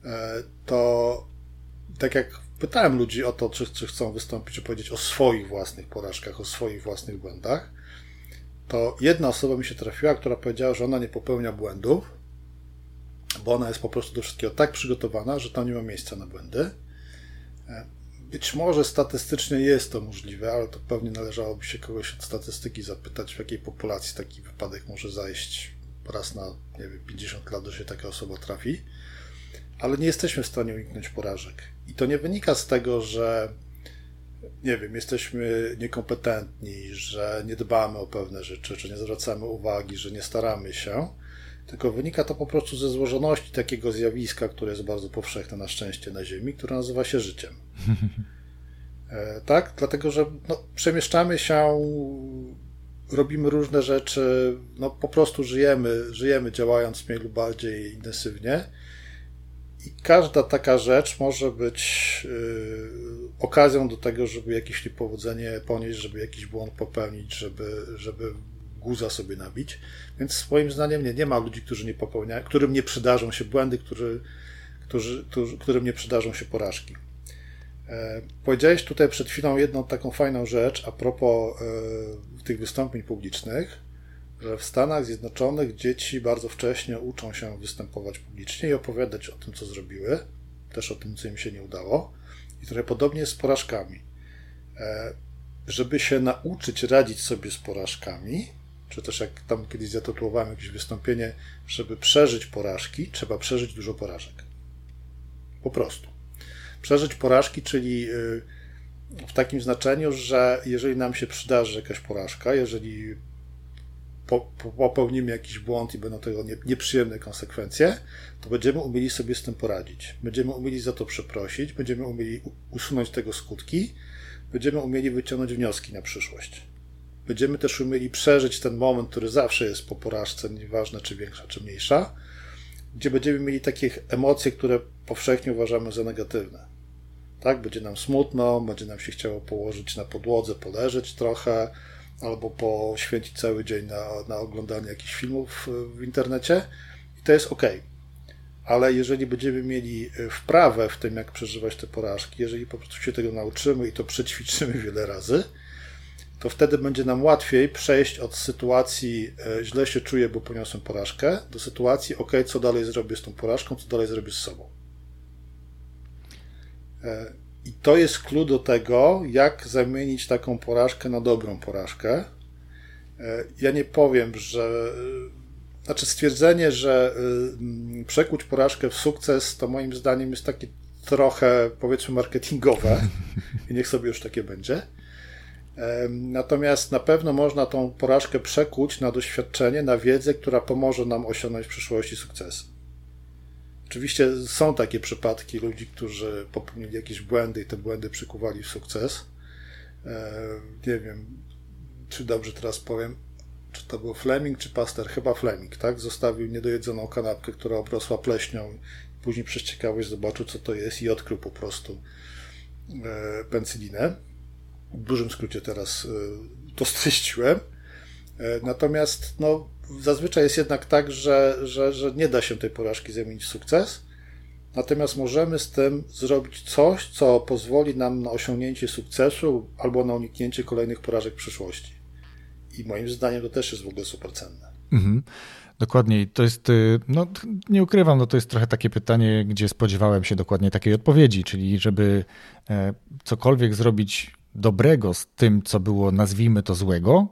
e, to tak jak pytałem ludzi o to, czy, czy chcą wystąpić, czy powiedzieć o swoich własnych porażkach, o swoich własnych błędach, to jedna osoba mi się trafiła, która powiedziała, że ona nie popełnia błędów, bo ona jest po prostu do wszystkiego tak przygotowana, że tam nie ma miejsca na błędy. E, być może statystycznie jest to możliwe, ale to pewnie należałoby się kogoś od statystyki zapytać, w jakiej populacji taki wypadek może zajść raz na nie wiem, 50 lat, że się taka osoba trafi. Ale nie jesteśmy w stanie uniknąć porażek. I to nie wynika z tego, że nie wiem, jesteśmy niekompetentni, że nie dbamy o pewne rzeczy, że nie zwracamy uwagi, że nie staramy się tylko wynika to po prostu ze złożoności takiego zjawiska, które jest bardzo powszechne na szczęście na Ziemi, które nazywa się życiem. Tak? Dlatego, że no, przemieszczamy się, robimy różne rzeczy, no po prostu żyjemy, żyjemy działając mniej lub bardziej intensywnie. I każda taka rzecz może być yy, okazją do tego, żeby jakieś niepowodzenie ponieść, żeby jakiś błąd popełnić, żeby, żeby guza sobie nabić. Więc moim zdaniem nie, nie ma ludzi, którzy nie popełniają, którym nie przydarzą się błędy, którzy, którzy, którzy, którym nie przydarzą się porażki. E, powiedziałeś tutaj przed chwilą jedną taką fajną rzecz a propos e, tych wystąpień publicznych, że w Stanach Zjednoczonych dzieci bardzo wcześnie uczą się występować publicznie i opowiadać o tym, co zrobiły, też o tym, co im się nie udało. I trochę podobnie jest z porażkami. E, żeby się nauczyć radzić sobie z porażkami, czy też jak tam kiedyś zatytułowałem jakieś wystąpienie, żeby przeżyć porażki, trzeba przeżyć dużo porażek. Po prostu. Przeżyć porażki, czyli y, w takim znaczeniu, że jeżeli nam się przydarzy jakaś porażka, jeżeli popełnimy jakiś błąd i będą tego nieprzyjemne konsekwencje, to będziemy umieli sobie z tym poradzić. Będziemy umieli za to przeprosić, będziemy umieli usunąć tego skutki, będziemy umieli wyciągnąć wnioski na przyszłość. Będziemy też umieli przeżyć ten moment, który zawsze jest po porażce, nieważne czy większa, czy mniejsza, gdzie będziemy mieli takie emocje, które powszechnie uważamy za negatywne. Tak, będzie nam smutno, będzie nam się chciało położyć na podłodze, poleżeć trochę, albo poświęcić cały dzień na, na oglądanie jakichś filmów w internecie i to jest ok. Ale jeżeli będziemy mieli wprawę w tym, jak przeżywać te porażki, jeżeli po prostu się tego nauczymy i to przećwiczymy wiele razy, to wtedy będzie nam łatwiej przejść od sytuacji e, źle się czuję, bo poniosłem porażkę, do sytuacji ok, co dalej zrobię z tą porażką, co dalej zrobię z sobą. E, I to jest klucz do tego, jak zamienić taką porażkę na dobrą porażkę. E, ja nie powiem, że. Znaczy, stwierdzenie, że przekuć porażkę w sukces, to moim zdaniem jest takie trochę, powiedzmy, marketingowe. I niech sobie już takie będzie. Natomiast na pewno można tą porażkę przekuć na doświadczenie, na wiedzę, która pomoże nam osiągnąć w przyszłości sukces. Oczywiście są takie przypadki ludzi, którzy popełnili jakieś błędy i te błędy przykuwali w sukces. Nie wiem, czy dobrze teraz powiem, czy to był Fleming, czy Paster? Chyba Fleming, tak? Zostawił niedojedzoną kanapkę, która obrosła pleśnią. Później przez ciekawość zobaczył, co to jest i odkrył po prostu e, pencylinę w dużym skrócie teraz y, to streściłem. E, natomiast no, zazwyczaj jest jednak tak, że, że, że nie da się tej porażki zamienić w sukces. Natomiast możemy z tym zrobić coś, co pozwoli nam na osiągnięcie sukcesu albo na uniknięcie kolejnych porażek w przyszłości. I moim zdaniem to też jest w ogóle super cenne. Mhm. Dokładnie. To jest, y, no nie ukrywam, no to jest trochę takie pytanie, gdzie spodziewałem się dokładnie takiej odpowiedzi, czyli żeby e, cokolwiek zrobić dobrego z tym, co było, nazwijmy to złego,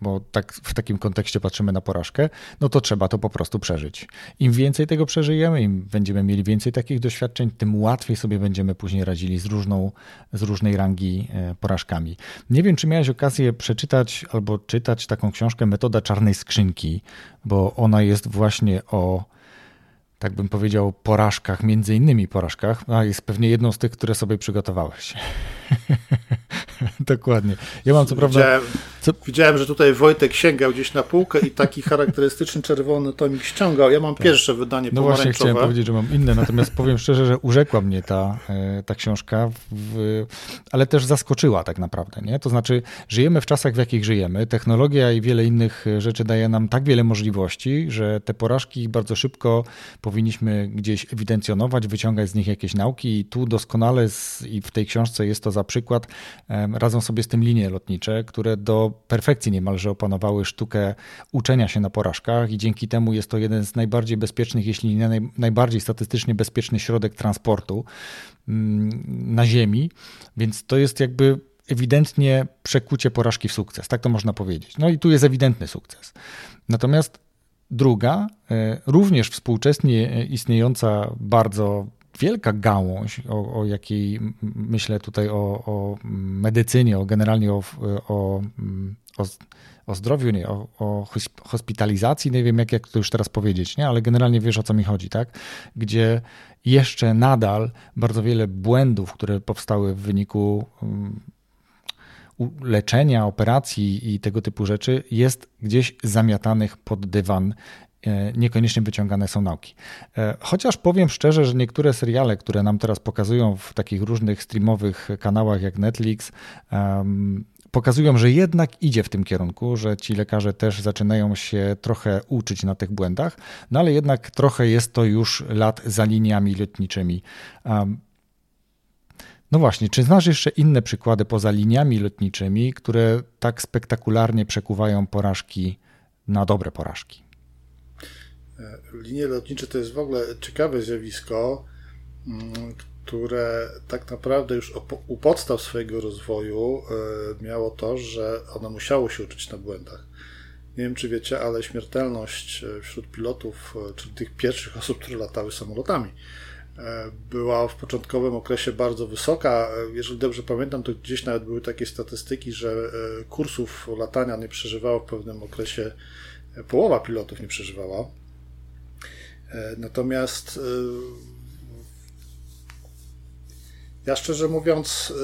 bo tak w takim kontekście patrzymy na porażkę, no to trzeba to po prostu przeżyć. Im więcej tego przeżyjemy, im będziemy mieli więcej takich doświadczeń, tym łatwiej sobie będziemy później radzili z, różną, z różnej rangi e, porażkami. Nie wiem, czy miałeś okazję przeczytać albo czytać taką książkę Metoda czarnej skrzynki, bo ona jest właśnie o tak bym powiedział, porażkach, między innymi porażkach, a jest pewnie jedną z tych, które sobie przygotowałeś. Dokładnie. Ja mam co prawda. Widziałem, co... widziałem, że tutaj Wojtek sięgał gdzieś na półkę i taki charakterystyczny czerwony tomik ściągał. Ja mam tak. pierwsze wydanie No właśnie chciałem powiedzieć, że mam inne, natomiast powiem szczerze, że urzekła mnie ta, e, ta książka, w... ale też zaskoczyła tak naprawdę. Nie? To znaczy, żyjemy w czasach, w jakich żyjemy. Technologia i wiele innych rzeczy daje nam tak wiele możliwości, że te porażki bardzo szybko powinniśmy gdzieś ewidencjonować, wyciągać z nich jakieś nauki i tu doskonale z, i w tej książce jest to za przykład, radzą sobie z tym linie lotnicze, które do perfekcji niemalże opanowały sztukę uczenia się na porażkach i dzięki temu jest to jeden z najbardziej bezpiecznych, jeśli nie naj, najbardziej statystycznie bezpieczny środek transportu mm, na Ziemi, więc to jest jakby ewidentnie przekucie porażki w sukces, tak to można powiedzieć. No i tu jest ewidentny sukces. Natomiast druga, e, również współczesnie istniejąca bardzo wielka gałąź, o, o jakiej myślę tutaj o, o medycynie, o generalnie o, o, o, o zdrowiu, nie, o, o hospitalizacji, nie wiem jak, jak to już teraz powiedzieć, nie? ale generalnie wiesz o co mi chodzi, tak? Gdzie jeszcze nadal bardzo wiele błędów, które powstały w wyniku leczenia, operacji i tego typu rzeczy jest gdzieś zamiatanych pod dywan niekoniecznie wyciągane są nauki. E, chociaż powiem szczerze, że niektóre seriale, które nam teraz pokazują w takich różnych streamowych kanałach jak Netflix, pokazują, że jednak idzie w tym kierunku, że ci lekarze też zaczynają się trochę uczyć na tych błędach, no ale jednak trochę jest to już lat za liniami lotniczymi. No właśnie, czy znasz jeszcze inne przykłady poza liniami lotniczymi, które tak spektakularnie przekuwają porażki na dobre porażki? Linie lotnicze to jest w ogóle ciekawe zjawisko, mm, które tak naprawdę już u podstaw swojego rozwoju e, miało to, że ono musiało się uczyć na błędach. Nie wiem, czy wiecie, ale śmiertelność e, wśród pilotów, e, czyli tych pierwszych osób, które latały samolotami, była w początkowym okresie bardzo wysoka. Jeżeli dobrze pamiętam, to gdzieś nawet były takie statystyki, że kursów latania nie przeżywało w pewnym okresie, połowa pilotów nie przeżywała. E, natomiast e, ja szczerze mówiąc e,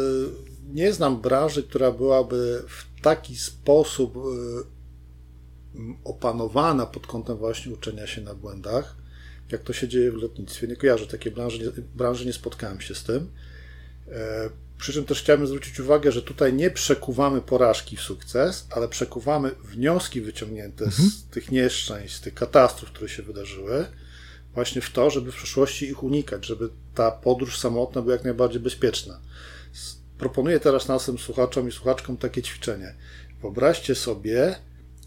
nie znam branży, która byłaby w taki sposób opanowana pod kątem właśnie uczenia się na błędach, jak to się dzieje w lotnictwie. Nie kojarzę takiej branży, nie, branży nie spotkałem się z tym. Przy czym też chciałbym zwrócić uwagę, że tutaj nie przekuwamy porażki w sukces, ale przekuwamy wnioski wyciągnięte mhm. z tych nieszczęść, z tych katastrof, które się wydarzyły, właśnie w to, żeby w przyszłości ich unikać, żeby ta podróż samotna była jak najbardziej bezpieczna. Proponuję teraz naszym słuchaczom i słuchaczkom takie ćwiczenie. Wyobraźcie sobie,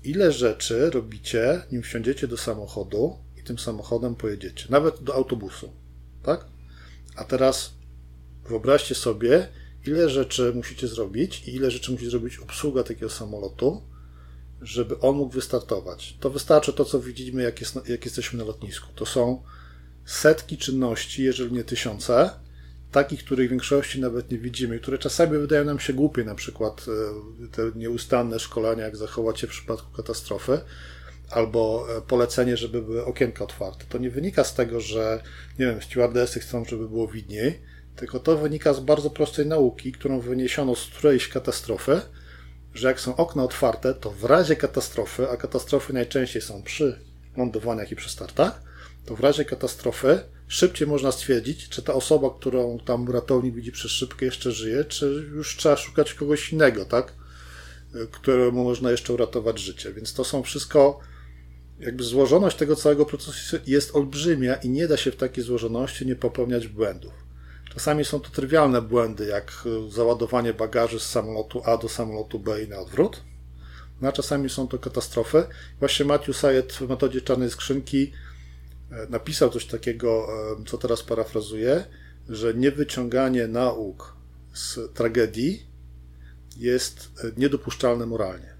ile rzeczy robicie, nim wsiądziecie do samochodu i tym samochodem pojedziecie, nawet do autobusu, tak? A teraz wyobraźcie sobie, ile rzeczy musicie zrobić i ile rzeczy musi zrobić obsługa takiego samolotu, żeby on mógł wystartować. To wystarczy to, co widzimy, jak, jest, jak jesteśmy na lotnisku. To są setki czynności, jeżeli nie tysiące, takich, których w większości nawet nie widzimy, które czasami wydają nam się głupie, na przykład e, te nieustanne szkolenia, jak zachować się w przypadku katastrofy, albo e, polecenie, żeby były okienka otwarte. To nie wynika z tego, że, nie wiem, stewardessy chcą, żeby było widniej, tylko to wynika z bardzo prostej nauki, którą wyniesiono z którejś katastrofy, że jak są okna otwarte, to w razie katastrofy, a katastrofy najczęściej są przy lądowaniach i przy startach, to w razie katastrofy szybciej można stwierdzić, czy ta osoba, którą tam ratownik widzi przez szybkę, jeszcze żyje, czy już trzeba szukać kogoś innego, tak? Któremu można jeszcze uratować życie. Więc to są wszystko, jakby złożoność tego całego procesu jest olbrzymia i nie da się w takiej złożoności nie popełniać błędów. Czasami są to trywialne błędy, jak e, załadowanie bagaży z samolotu A do samolotu B i na odwrót. No, a czasami są to katastrofy. Właśnie Matthew Sayed w metodzie czarnej skrzynki e, napisał coś takiego, e, co teraz parafrazuję, że niewyciąganie nauk z tragedii jest niedopuszczalne moralnie.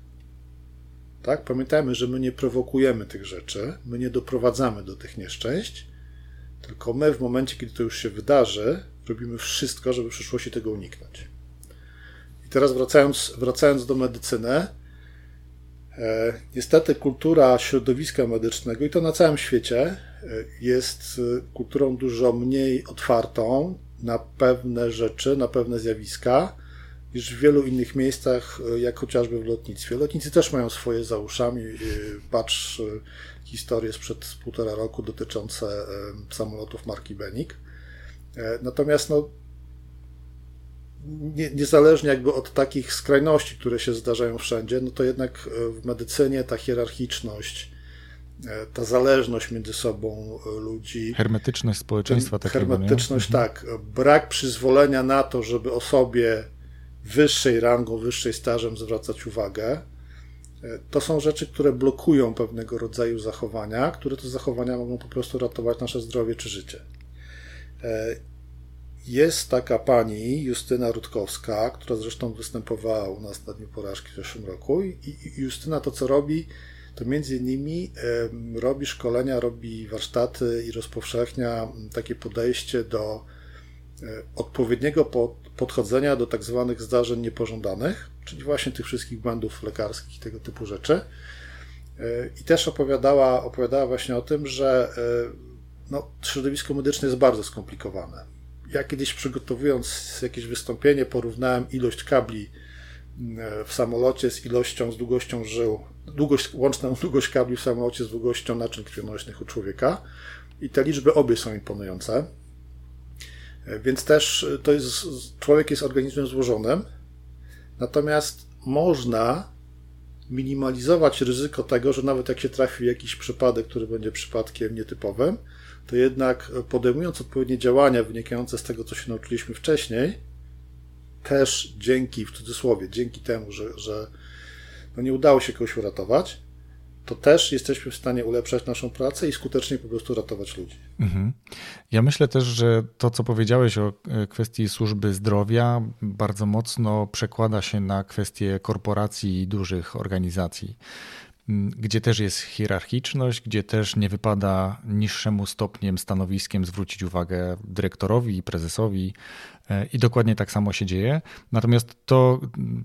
Tak? Pamiętajmy, że my nie prowokujemy tych rzeczy, my nie doprowadzamy do tych nieszczęść, tylko my w momencie, kiedy to już się wydarzy, robimy wszystko, żeby w przyszłości tego uniknąć. I teraz wracając, wracając do medycyny, e, niestety kultura środowiska medycznego, i to na całym świecie, e, jest e, kulturą dużo mniej otwartą na pewne rzeczy, na pewne zjawiska, niż w wielu innych miejscach, jak chociażby w lotnictwie. Lotnicy też mają swoje za uszami. Patrz historie sprzed półtora roku dotyczące samolotów marki Benik. E, natomiast no, nie, niezależnie jakby od takich skrajności, które się zdarzają wszędzie, no to jednak e, w medycynie ta hierarchiczność, e, ta zależność między sobą ludzi. Hermetyczność społeczeństwa takiego. Hermetyczność, nie? Mhm. tak. Brak przyzwolenia na to, żeby osobie wyższej rangą, wyższej stażem zwracać uwagę. To są rzeczy, które blokują pewnego rodzaju zachowania, które to zachowania mogą po prostu ratować nasze zdrowie czy życie. E, jest taka pani, Justyna Rutkowska, która zresztą występowała u nas na Dniu Porażki w zeszłym roku i Justyna to, co robi, to między innymi robi szkolenia, robi warsztaty i rozpowszechnia takie podejście do e, odpowiedniego podchodzenia do tak zwanych zdarzeń niepożądanych, czyli właśnie tych wszystkich błędów lekarskich i tego typu rzeczy. E, I też opowiadała, opowiadała właśnie o tym, że no, środowisko medyczne jest bardzo skomplikowane. Ja kiedyś przygotowując jakieś wystąpienie, porównałem ilość kabli e, w samolocie z ilością, z długością żył, długość, łączną długość kabli w samolocie z długością naczyń krwionośnych u człowieka i te liczby obie są imponujące. E, więc też e, to jest, człowiek jest organizmem złożonym, natomiast można minimalizować ryzyko tego, że nawet jak się trafi jakiś przypadek, który będzie przypadkiem nietypowym, to jednak podejmując odpowiednie działania wynikające z tego, co się nauczyliśmy wcześniej, też dzięki, w cudzysłowie, dzięki temu, że, że no nie udało się kogoś uratować, to też jesteśmy w stanie ulepszać naszą pracę i skutecznie po prostu ratować ludzi. Mhm. Ja myślę też, że to, co powiedziałeś o e, kwestii służby zdrowia, bardzo mocno przekłada się na kwestie korporacji i dużych organizacji gdzie też jest hierarchiczność, gdzie też nie wypada niższemu stopniem, stanowiskiem zwrócić uwagę dyrektorowi i prezesowi. E, I dokładnie tak samo się dzieje. Natomiast to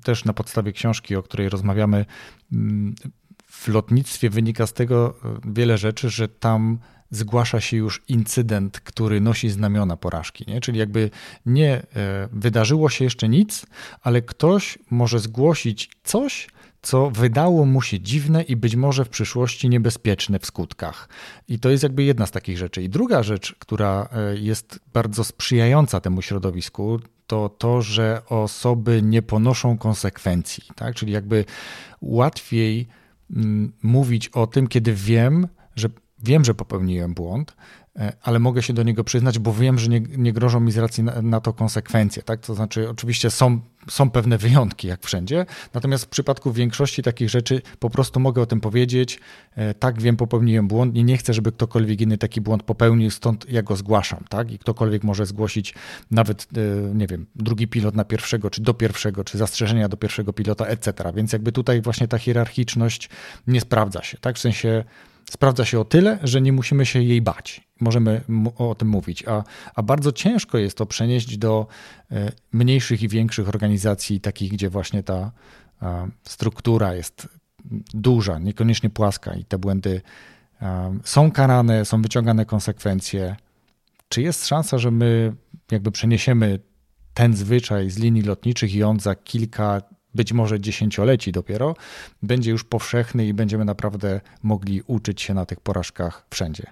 też na podstawie książki, o której rozmawiamy, w lotnictwie wynika z tego e, wiele rzeczy, że tam zgłasza się już incydent, który nosi znamiona porażki. Nie? Czyli jakby nie e, wydarzyło się jeszcze nic, ale ktoś może zgłosić coś, co wydało mu się dziwne i być może w przyszłości niebezpieczne w skutkach. I to jest jakby jedna z takich rzeczy. I druga rzecz, która e, jest bardzo sprzyjająca temu środowisku, to to, że osoby nie ponoszą konsekwencji. Tak? Czyli jakby łatwiej mm, mówić o tym, kiedy wiem, że wiem, że popełniłem błąd, ale mogę się do niego przyznać, bo wiem, że nie, nie grożą mi z racji na, na, to konsekwencje. Tak? To znaczy, oczywiście są, są pewne wyjątki, jak wszędzie, natomiast w przypadku większości takich rzeczy po prostu mogę o tym powiedzieć. E, tak, wiem, popełniłem błąd i nie chcę, żeby ktokolwiek inny taki błąd popełnił, stąd ja go zgłaszam. Tak? I ktokolwiek może zgłosić nawet, e, nie wiem, drugi pilot na pierwszego, czy do pierwszego, czy zastrzeżenia do pierwszego pilota, etc. Więc jakby tutaj właśnie ta hierarchiczność nie sprawdza się. Tak? W sensie sprawdza się o tyle, że nie musimy się jej bać. Możemy o tym mówić, a, a bardzo ciężko jest to przenieść do e, mniejszych i większych organizacji, takich, gdzie właśnie ta struktura jest duża, niekoniecznie płaska i te błędy są karane, są wyciągane konsekwencje. Czy jest szansa, że my jakby przeniesiemy ten zwyczaj z linii lotniczych i on za kilka być może dziesięcioleci dopiero, będzie już powszechny i będziemy naprawdę mogli uczyć się na tych porażkach wszędzie.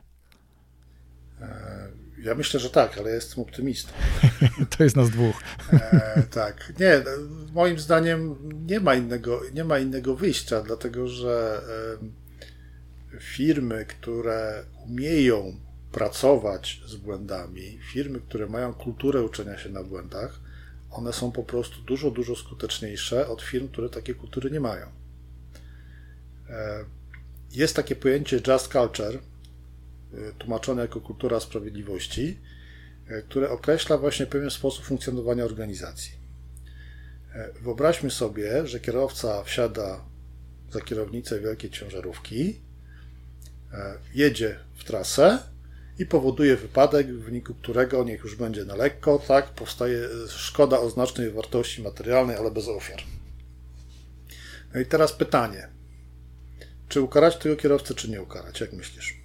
E, ja myślę, że tak, ale jestem optymistą. to jest nas dwóch. E, tak. Nie, moim zdaniem nie ma innego, nie ma innego wyjścia, dlatego że e, firmy, które umieją pracować z błędami, firmy, które mają kulturę uczenia się na błędach, one są po prostu dużo, dużo skuteczniejsze od firm, które takie kultury nie mają. E, jest takie pojęcie just culture, e, tłumaczone jako kultura sprawiedliwości, e, które określa właśnie pewien sposób funkcjonowania organizacji. Wyobraźmy sobie, że kierowca wsiada za kierownicę wielkiej ciężarówki, jedzie w trasę i powoduje wypadek, w wyniku którego, niech już będzie na lekko, tak, powstaje szkoda o znacznej wartości materialnej, ale bez ofiar. No i teraz pytanie. Czy ukarać tego kierowcę, czy nie ukarać? Jak myślisz?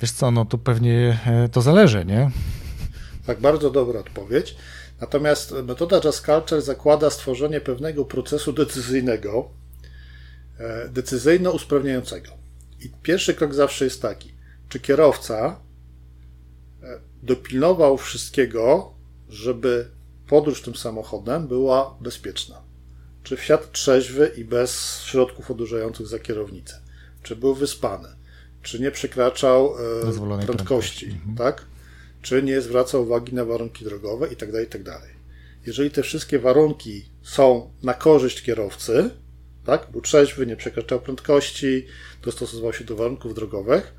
Wiesz co, no to pewnie e, to zależy, nie? Tak, bardzo dobra odpowiedź. Natomiast metoda Just Culture zakłada stworzenie pewnego procesu decyzyjnego, e, decyzyjno usprawniającego. I pierwszy krok zawsze jest taki: czy kierowca e, dopilnował wszystkiego, żeby podróż tym samochodem była bezpieczna? Czy wsiadł trzeźwy i bez środków odurzających za kierownicę? Czy był wyspany? Czy nie przekraczał e, prędkości, prędkości. Mhm. tak? Czy nie zwracał uwagi na warunki drogowe i tak dalej, i tak dalej. Jeżeli te wszystkie warunki są na korzyść kierowcy, tak? Był trzeźwy, nie przekraczał prędkości, dostosował się do warunków drogowych,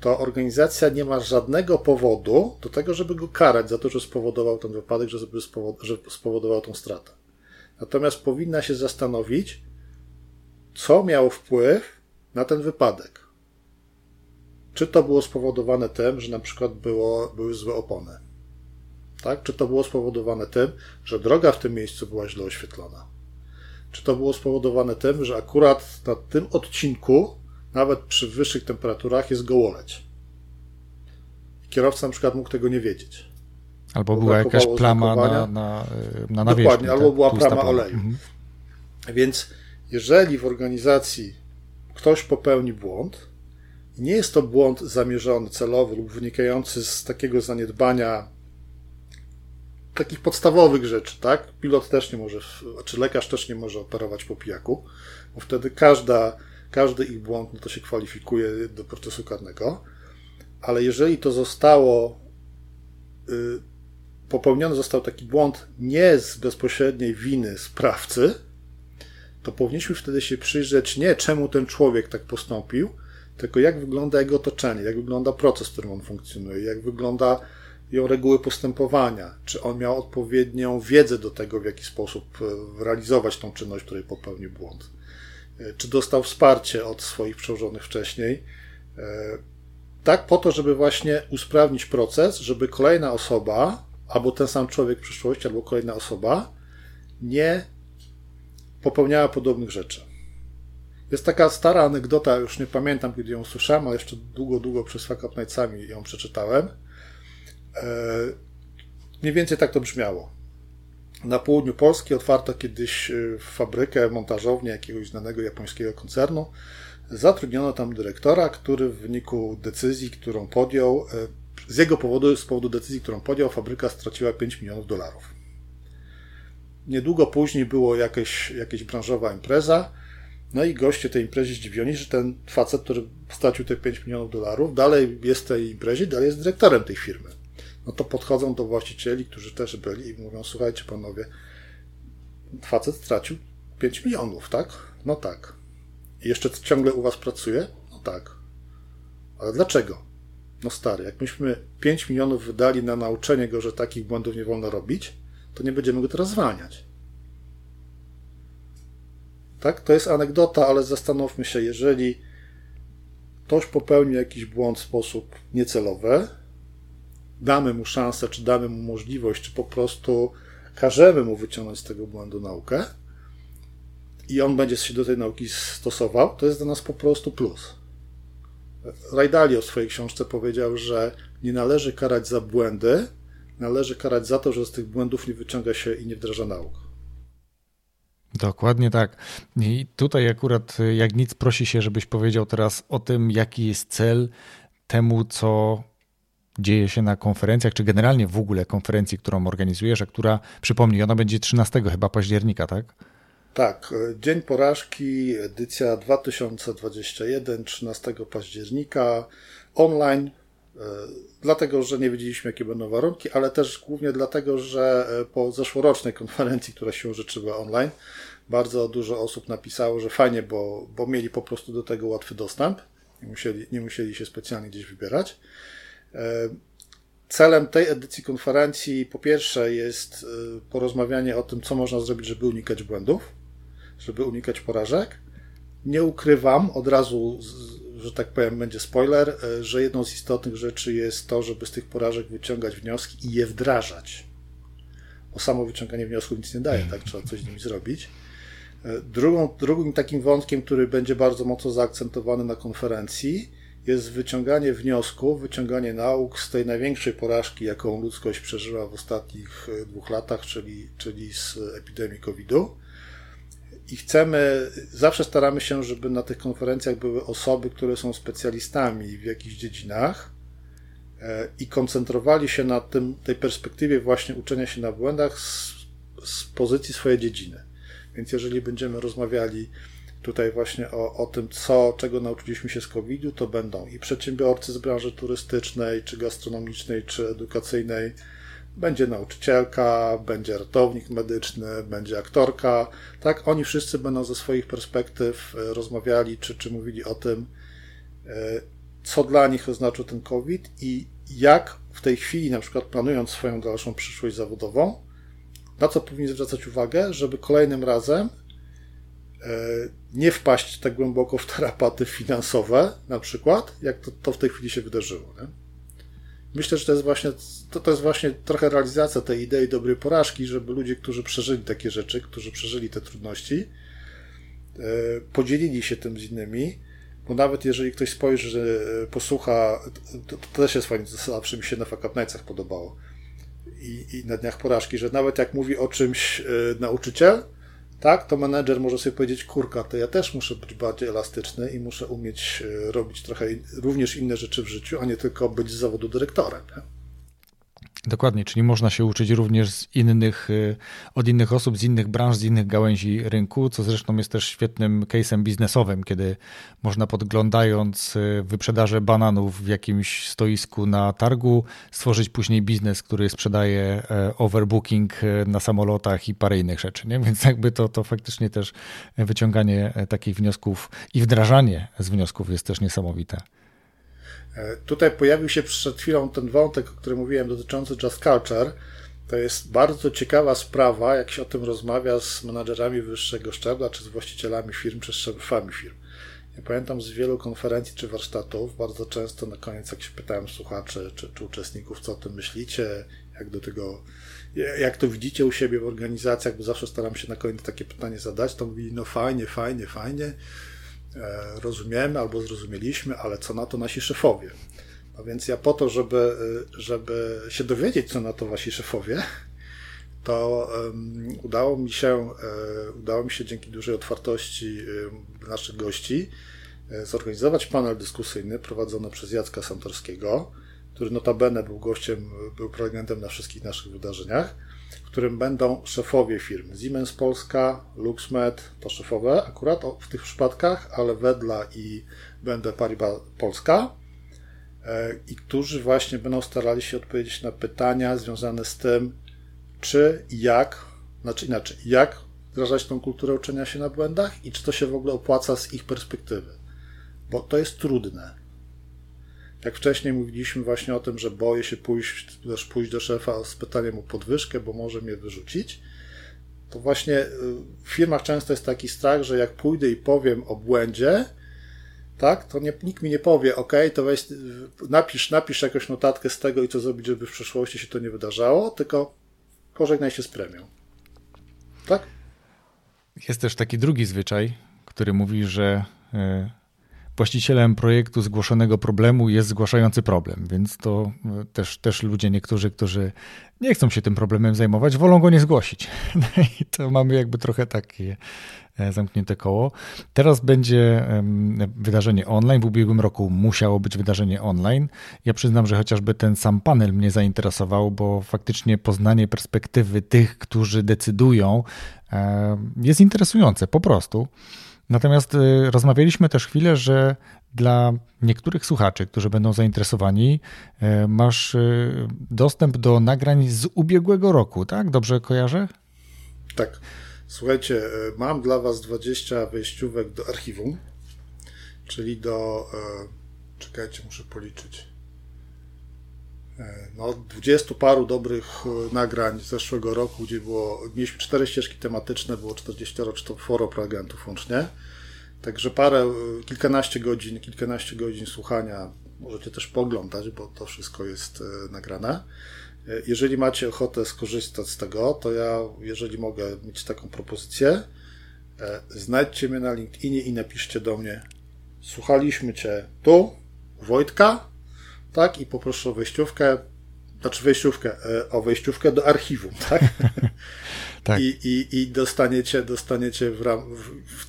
to organizacja nie ma żadnego powodu do tego, żeby go karać za to, że spowodował ten wypadek, że, że spowodował tą stratę. Natomiast powinna się zastanowić, co miało wpływ na ten wypadek. Czy to było spowodowane tym, że na przykład było, były złe opony? Tak? Czy to było spowodowane tym, że droga w tym miejscu była źle oświetlona? Czy to było spowodowane tym, że akurat na tym odcinku, nawet przy wyższych temperaturach, jest gołoleć? Kierowca na przykład mógł tego nie wiedzieć. Albo była jakaś plama na, na, na nawierzchni. Dokładnie, albo tak? była plama oleju. Mhm. Więc jeżeli w organizacji ktoś popełni błąd, nie jest to błąd zamierzony, celowy lub wynikający z takiego zaniedbania takich podstawowych rzeczy, tak? Pilot też nie może, czy lekarz też nie może operować po pijaku, bo wtedy każda, każdy ich błąd no to się kwalifikuje do procesu karnego. Ale jeżeli to zostało y, popełniony został taki błąd nie z bezpośredniej winy sprawcy, to powinniśmy wtedy się przyjrzeć nie czemu ten człowiek tak postąpił, tylko jak wygląda jego otoczenie, jak wygląda proces, w którym on funkcjonuje, jak wygląda ją reguły postępowania, czy on miał odpowiednią wiedzę do tego, w jaki sposób e, realizować tą czynność, której popełnił błąd, e, czy dostał wsparcie od swoich przełożonych wcześniej, e, tak po to, żeby właśnie usprawnić proces, żeby kolejna osoba, albo ten sam człowiek w przyszłości, albo kolejna osoba, nie popełniała podobnych rzeczy. Jest taka stara anegdota, już nie pamiętam, kiedy ją słyszałem, ale jeszcze długo, długo przez Fuck ją przeczytałem. E, mniej więcej tak to brzmiało. Na południu Polski otwarto kiedyś e, fabrykę, montażownię jakiegoś znanego japońskiego koncernu. Zatrudniono tam dyrektora, który w wyniku decyzji, którą podjął, e, z jego powodu, z powodu decyzji, którą podjął, fabryka straciła 5 milionów dolarów. Niedługo później było jakieś, jakaś branżowa impreza, no i goście tej imprezy zdziwioni, że ten facet, który stracił te 5 milionów dolarów, dalej jest w tej imprezie, dalej jest dyrektorem tej firmy. No to podchodzą do właścicieli, którzy też byli i mówią, słuchajcie panowie, facet stracił 5 milionów, tak? No tak. I jeszcze ciągle u was pracuje? No tak. Ale dlaczego? No stary, jak myśmy 5 milionów wydali na nauczenie go, że takich błędów nie wolno robić, to nie będziemy go teraz zwalniać. Tak? To jest anegdota, ale zastanówmy się, jeżeli ktoś popełnił jakiś błąd w sposób niecelowy, damy mu szansę, czy damy mu możliwość, czy po prostu każemy mu wyciągnąć z tego błędu naukę i on będzie się do tej nauki stosował, to jest dla nas po prostu plus. Rajdalio w swojej książce powiedział, że nie należy karać za błędy, należy karać za to, że z tych błędów nie wyciąga się i nie wdraża nauk. Dokładnie tak. I tutaj akurat jak nic prosi się, żebyś powiedział teraz o tym, jaki jest cel temu, co dzieje się na konferencjach, czy generalnie w ogóle konferencji, którą organizujesz, a która, przypomnij, ona będzie 13 chyba października, tak? Tak, Dzień Porażki, edycja 2021, 13 października, online, e, dlatego, że nie wiedzieliśmy, jakie będą warunki, ale też głównie dlatego, że e, po zeszłorocznej konferencji, która się życzyła online, bardzo dużo osób napisało, że fajnie, bo, bo mieli po prostu do tego łatwy dostęp, nie musieli, nie musieli się specjalnie gdzieś wybierać. E, celem tej edycji konferencji po pierwsze jest e, porozmawianie o tym, co można zrobić, żeby unikać błędów, żeby unikać porażek. Nie ukrywam, od razu, że tak powiem, będzie spoiler, e, że jedną z istotnych rzeczy jest to, żeby z tych porażek wyciągać wnioski i je wdrażać. Bo samo wyciąganie wniosków nic nie daje, tak? Trzeba coś z nimi zrobić. Drugą, drugim takim wątkiem, który będzie bardzo mocno zaakcentowany na konferencji, jest wyciąganie wniosków, wyciąganie nauk z tej największej porażki, jaką ludzkość przeżyła w ostatnich e, dwóch latach, czyli, czyli z epidemii COVID-u. I chcemy, zawsze staramy się, żeby na tych konferencjach były osoby, które są specjalistami w jakichś dziedzinach e, i koncentrowali się na tym, tej perspektywie właśnie uczenia się na błędach z, z pozycji swojej dziedziny. Więc jeżeli będziemy rozmawiali tutaj właśnie o, o tym, co, czego nauczyliśmy się z COVID-u, to będą i przedsiębiorcy z branży turystycznej, czy gastronomicznej, czy edukacyjnej, będzie nauczycielka, będzie ratownik medyczny, będzie aktorka, tak? Oni wszyscy będą ze swoich perspektyw e, rozmawiali, czy, czy mówili o tym, e, co dla nich oznaczył ten COVID i jak w tej chwili, na przykład planując swoją dalszą przyszłość zawodową, na co powinni zwracać uwagę, żeby kolejnym razem nie wpaść tak głęboko w tarapaty finansowe, na przykład, jak to, to w tej chwili się wydarzyło. Nie? Myślę, że to jest, właśnie, to, to jest właśnie trochę realizacja tej idei dobrej porażki, żeby ludzie, którzy przeżyli takie rzeczy, którzy przeżyli te trudności, podzielili się tym z innymi, bo nawet jeżeli ktoś spojrzy, posłucha, to, to też jest fajnie, zawsze mi się na Fuck podobało i, i na dniach porażki, że nawet jak mówi o czymś nauczyciel, tak, to menedżer może sobie powiedzieć, kurka, to ja też muszę być bardziej elastyczny i muszę umieć e, robić trochę również inne rzeczy w życiu, a nie tylko być z zawodu dyrektorem. Nie? Dokładnie, czyli można się uczyć również z innych, y, od innych osób, z innych branż, z innych gałęzi rynku, co zresztą jest też świetnym case'em biznesowym, kiedy można podglądając y, wyprzedaże bananów w jakimś stoisku na targu, stworzyć później biznes, który sprzedaje e, overbooking e, na samolotach i parę innych rzeczy. Nie? Więc jakby to, to faktycznie też wyciąganie e, takich wniosków i wdrażanie z wniosków jest też niesamowite. E, tutaj pojawił się przed chwilą ten wątek, o którym mówiłem, dotyczący Just Culture. To jest bardzo ciekawa sprawa, jak się o tym rozmawia z menadżerami wyższego szczebla, czy z właścicielami firm, czy z szefami firm. Ja pamiętam z wielu konferencji czy warsztatów, bardzo często na koniec, jak się pytałem słuchaczy czy, czy uczestników, co o tym myślicie, jak do tego, jak to widzicie u siebie w organizacjach, bo zawsze staram się na koniec takie pytanie zadać, to mówili, no fajnie, fajnie, fajnie rozumiemy albo zrozumieliśmy, ale co na to nasi szefowie. No więc ja po to, żeby, e, żeby się dowiedzieć, co na to wasi szefowie, to udało mi się, um, udało mi się dzięki dużej otwartości naszych gości zorganizować panel dyskusyjny prowadzony przez Jacka Santorskiego, który notabene był gościem, był prelegentem na wszystkich naszych wydarzeniach którym będą szefowie firm. Siemens Polska, LuxMed to szefowe akurat w tych przypadkach, ale Wedla i będę Paribas Polska e, i którzy właśnie będą starali się odpowiedzieć na pytania związane z tym, czy i jak, znaczy inaczej, jak wdrażać tą kulturę uczenia się na błędach i czy to się w ogóle opłaca z ich perspektywy. Bo to jest trudne. Jak wcześniej mówiliśmy właśnie o tym, że boję się pójść, też pójść do szefa z pytaniem o podwyżkę, bo może mnie wyrzucić, to właśnie y, w firmach często jest taki strach, że jak pójdę i powiem o błędzie, tak, to nie, nikt mi nie powie, ok, to weź, napisz, napisz jakąś notatkę z tego i co zrobić, żeby w przyszłości się to nie wydarzało, tylko pożegnaj się z premią. Tak? Jest też taki drugi zwyczaj, który mówi, że y, właścicielem projektu zgłoszonego problemu jest zgłaszający problem, więc to e, też, też ludzie niektórzy, którzy nie chcą się tym problemem zajmować, wolą go nie zgłosić. No I to mamy jakby trochę takie e, zamknięte koło. Teraz będzie wydarzenie online. W ubiegłym roku musiało być wydarzenie online. Ja przyznam, że chociażby ten sam panel mnie zainteresował, bo faktycznie poznanie perspektywy tych, którzy decydują, e, jest interesujące po prostu. Natomiast y, rozmawialiśmy też chwilę, że dla niektórych słuchaczy, którzy będą zainteresowani, y, masz y, dostęp do nagrań z ubiegłego roku, tak? Dobrze kojarzę? Tak. Słuchajcie, mam dla Was 20 wejściówek do archiwum, czyli do. Czekajcie, muszę policzyć. No, dwudziestu paru dobrych nagrań z zeszłego roku, gdzie było, mieliśmy cztery ścieżki tematyczne, było 40 foro prelegentów łącznie. Także parę, kilkanaście godzin, kilkanaście godzin słuchania możecie też poglądać, bo to wszystko jest e, nagrane. E, jeżeli macie ochotę skorzystać z tego, to ja, jeżeli mogę mieć taką propozycję, e, znajdźcie mnie na LinkedInie i napiszcie do mnie. Słuchaliśmy Cię tu, Wojtka, tak, i poproszę o wejściówkę, znaczy wejściówkę, o wejściówkę do archiwum, tak? tak. I, i, i dostaniecie, dostaniecie w, ram, w,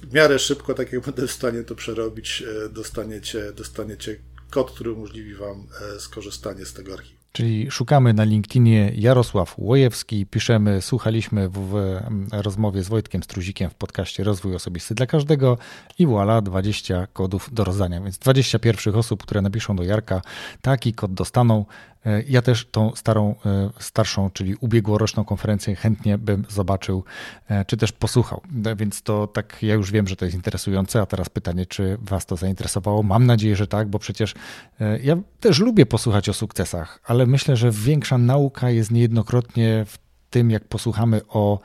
w miarę szybko, tak jak będę w stanie to przerobić, e, dostaniecie, dostaniecie kod, który umożliwi Wam e, skorzystanie z tego archiwum. Czyli szukamy na LinkedInie Jarosław Łojewski, piszemy, słuchaliśmy w, rozmowie z Wojtkiem Struzikiem w podcaście Rozwój Osobisty dla Każdego i voilà, 20 kodów do rozdania. Więc 20 pierwszych osób, które napiszą do Jarka, taki kod dostaną. E, ja też tą starą, e, starszą, czyli ubiegłoroczną konferencję chętnie bym zobaczył, e, czy też posłuchał. Więc to tak, ja już wiem, że to jest interesujące, a teraz pytanie, czy Was to zainteresowało? Mam nadzieję, że tak, bo przecież ja też lubię posłuchać o sukcesach, ale myślę, że większa nauka jest niejednokrotnie w tym, jak posłuchamy o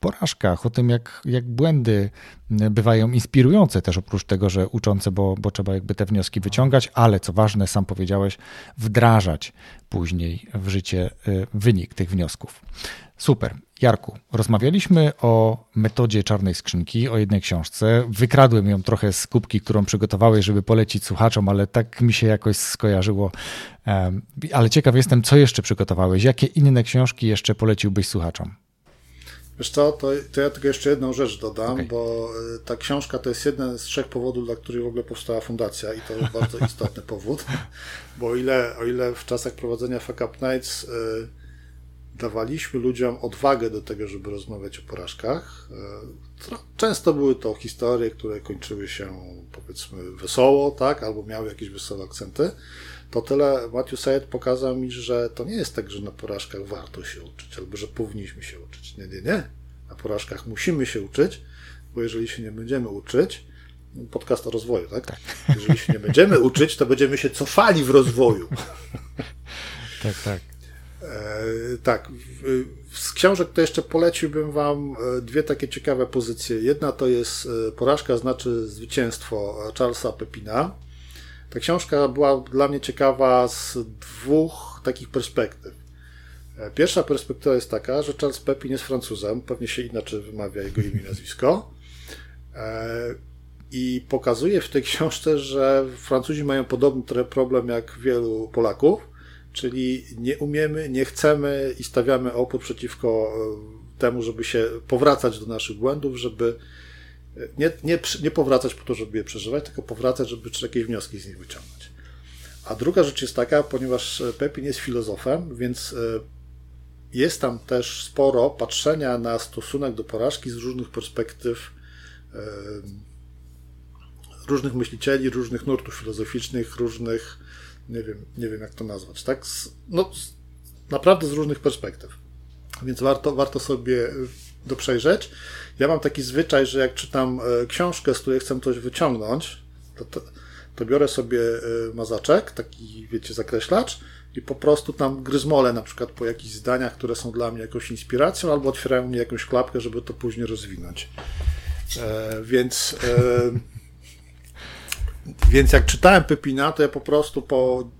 porażkach, o tym, jak, jak błędy bywają inspirujące też oprócz tego, że uczące, bo, bo trzeba jakby te wnioski wyciągać, ale co ważne, sam powiedziałeś, wdrażać później w życie y, wynik tych wniosków. Super. Jarku, rozmawialiśmy o metodzie czarnej skrzynki, o jednej książce. Wykradłem ją trochę z kubki, którą przygotowałeś, żeby polecić słuchaczom, ale tak mi się jakoś skojarzyło. Ale ciekaw jestem, co jeszcze przygotowałeś? Jakie inne książki jeszcze poleciłbyś słuchaczom? Wiesz co, to, to ja tylko jeszcze jedną rzecz dodam, okay. bo e, ta książka to jest jeden z trzech powodów, dla których w ogóle powstała fundacja i to jest bardzo istotny powód, bo o ile, o ile w czasach prowadzenia Fuck Up Nights y, dawaliśmy ludziom odwagę do tego, żeby rozmawiać o porażkach, y, często były to historie, które kończyły się powiedzmy wesoło, tak, albo miały jakieś wesołe akcenty, to tyle Matthew Syed pokazał mi, że to nie jest tak, że na porażkach warto się uczyć, albo że powinniśmy się uczyć. Nie, nie, nie. Na porażkach musimy się uczyć, bo jeżeli się nie będziemy uczyć, podcast o rozwoju, tak? tak. Jeżeli się nie będziemy uczyć, to będziemy się cofali w rozwoju. tak, tak. E, tak. Z książek to jeszcze poleciłbym Wam e, dwie takie ciekawe pozycje. Jedna to jest e, Porażka znaczy zwycięstwo Charlesa Pepina. Ta książka była dla mnie ciekawa z dwóch takich perspektyw. E, pierwsza perspektywa jest taka, że Charles Pepin jest Francuzem, pewnie się inaczej wymawia jego imię i nazwisko. E, I pokazuje w tej książce, że Francuzi mają podobny problem jak wielu Polaków, czyli nie umiemy, nie chcemy i stawiamy opór przeciwko e, temu, żeby się powracać do naszych błędów, żeby nie, nie, nie powracać po to, żeby je przeżywać, tylko powracać, żeby jakieś wnioski z nich wyciągnąć. A druga rzecz jest taka, ponieważ Pepin jest filozofem, więc e, jest tam też sporo patrzenia na stosunek do porażki z różnych perspektyw e, różnych myślicieli, różnych nurtów filozoficznych, różnych, nie wiem, nie wiem jak to nazwać, tak? No, naprawdę z różnych perspektyw. Więc warto, warto sobie do przejrzeć. Ja mam taki zwyczaj, że jak czytam e, książkę, z której chcę coś wyciągnąć, to, to, to biorę sobie e, mazaczek, taki, wiecie, zakreślacz i po prostu tam gryzmolę na przykład po jakichś zdaniach, które są dla mnie jakąś inspiracją, albo otwierają mi jakąś klapkę, żeby to później rozwinąć. E, więc, e, więc jak czytałem Pepina, to ja po prostu po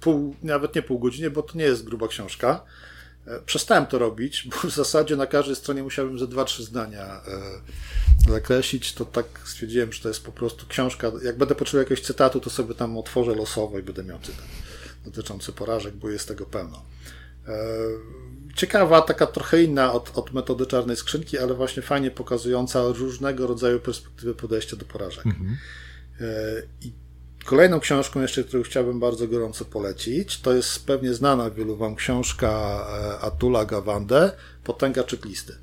pół, nawet nie pół godziny, bo to nie jest gruba książka, przestałem to robić, bo w zasadzie na każdej stronie musiałbym ze dwa, trzy zdania e, zakreślić. To tak stwierdziłem, że to jest po prostu książka. Jak będę potrzebował jakiegoś cytatu, to sobie tam otworzę losowo i będę miał cytat dotyczący porażek, bo jest tego pełno. E, ciekawa, taka trochę inna od, od metody czarnej skrzynki, ale właśnie fajnie pokazująca różnego rodzaju perspektywy podejścia do porażek. Mhm. I Kolejną książką jeszcze, którą chciałbym bardzo gorąco polecić, to jest pewnie znana wielu Wam książka e, Atula Gawande, Potęga czeklisty.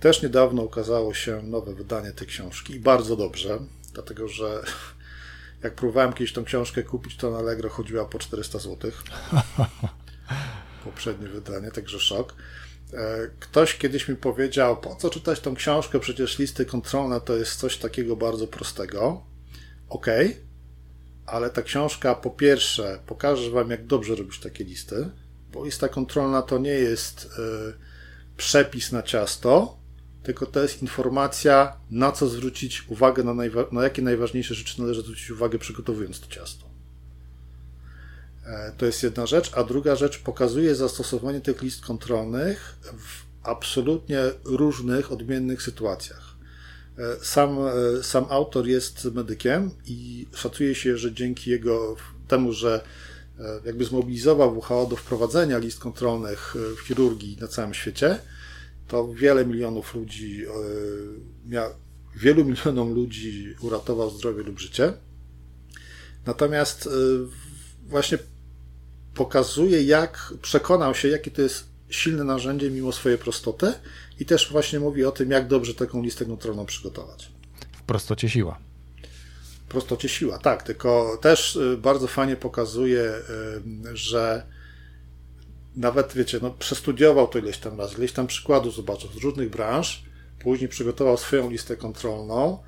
Też niedawno ukazało się nowe wydanie tej książki i bardzo dobrze, dlatego że jak próbowałem kiedyś tą książkę kupić, to na Allegro chodziła po 400 zł. Poprzednie wydanie, także szok. E, ktoś kiedyś mi powiedział, po co czytać tą książkę, przecież listy kontrolne to jest coś takiego bardzo prostego. Okej, okay ale ta książka po pierwsze pokaże Wam, jak dobrze robić takie listy, bo lista kontrolna to nie jest y, przepis na ciasto, tylko to jest informacja, na co zwrócić uwagę, na, najwa- na jakie najważniejsze rzeczy należy zwrócić uwagę, przygotowując to ciasto. E, to jest jedna rzecz, a druga rzecz pokazuje zastosowanie tych list kontrolnych w absolutnie różnych, odmiennych sytuacjach. E, sam, e, sam autor jest medykiem i szacuje się, że dzięki jego temu, że e, jakby zmobilizował WHO do wprowadzenia list kontrolnych w chirurgii na całym świecie, to wiele milionów ludzi, wielu milionom ludzi uratował zdrowie lub życie. Natomiast właśnie pokazuje, jak przekonał się, jakie to jest silne narzędzie mimo swojej prostoty i też właśnie mówi o tym, jak dobrze taką listę kontrolną przygotować. W prostocie siła. W prostocie siła, tak, tylko też y, bardzo fajnie pokazuje, y, że nawet, wiecie, no, przestudiował to ileś tam razy, ileś tam przykładów zobaczył z różnych branż, później przygotował swoją listę kontrolną,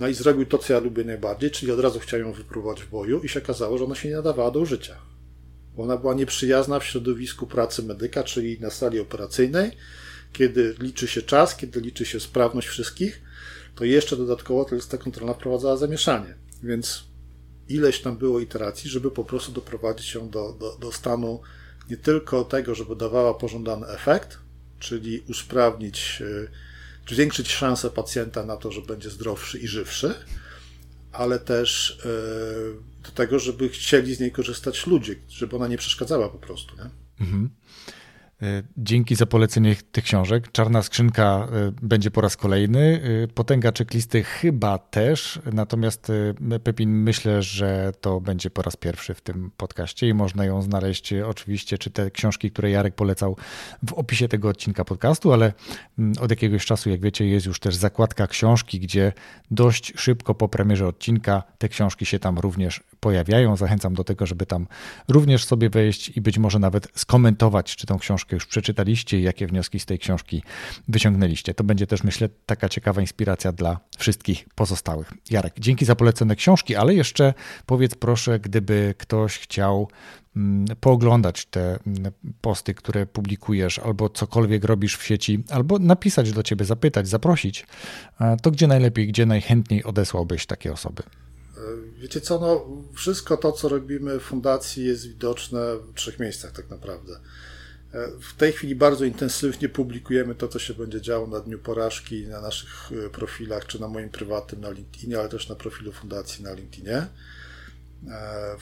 no i zrobił to, co ja lubię najbardziej, czyli od razu chciał ją wypróbować w boju i się okazało, że ona się nie nadawała do użycia. Ona była nieprzyjazna w środowisku pracy medyka, czyli na sali operacyjnej, kiedy liczy się czas, kiedy liczy się sprawność wszystkich, to jeszcze dodatkowo ta lista kontrolna wprowadzała zamieszanie. Więc ileś tam było iteracji, żeby po prostu doprowadzić ją do, do, do stanu nie tylko tego, żeby dawała pożądany efekt, czyli usprawnić, e, zwiększyć szanse pacjenta na to, że będzie zdrowszy i żywszy, ale też e, do tego, żeby chcieli z niej korzystać ludzie, żeby ona nie przeszkadzała po prostu. Nie? Mhm. E, dzięki za polecenie tych książek. Czarna skrzynka e, będzie po raz kolejny. E, potęga checklisty chyba też. Natomiast Pepin myślę, że to będzie po raz pierwszy w tym podcaście i można ją znaleźć oczywiście, czy te książki, które Jarek polecał w opisie tego odcinka podcastu, ale mm, od jakiegoś czasu, jak wiecie, jest już też zakładka książki, gdzie dość szybko po premierze odcinka te książki się tam również pojawiają. Zachęcam do tego, żeby tam również sobie wejść i być może nawet skomentować, czy tą książkę już przeczytaliście i jakie wnioski z tej książki wyciągnęliście. To będzie też, myślę, taka ciekawa inspiracja dla wszystkich pozostałych. Jarek, dzięki za polecone książki, ale jeszcze powiedz proszę, gdyby ktoś chciał mm, pooglądać te mm, posty, które publikujesz, albo cokolwiek robisz w sieci, albo napisać do ciebie, zapytać, zaprosić, to gdzie najlepiej, gdzie najchętniej odesłałbyś takie osoby? Wiecie co, no, wszystko to, co robimy w fundacji jest widoczne w trzech miejscach tak naprawdę. E, w tej chwili bardzo intensywnie publikujemy to, co się będzie działo na Dniu Porażki na naszych e, profilach, czy na moim prywatnym na LinkedInie, ale też na profilu fundacji na LinkedInie. E,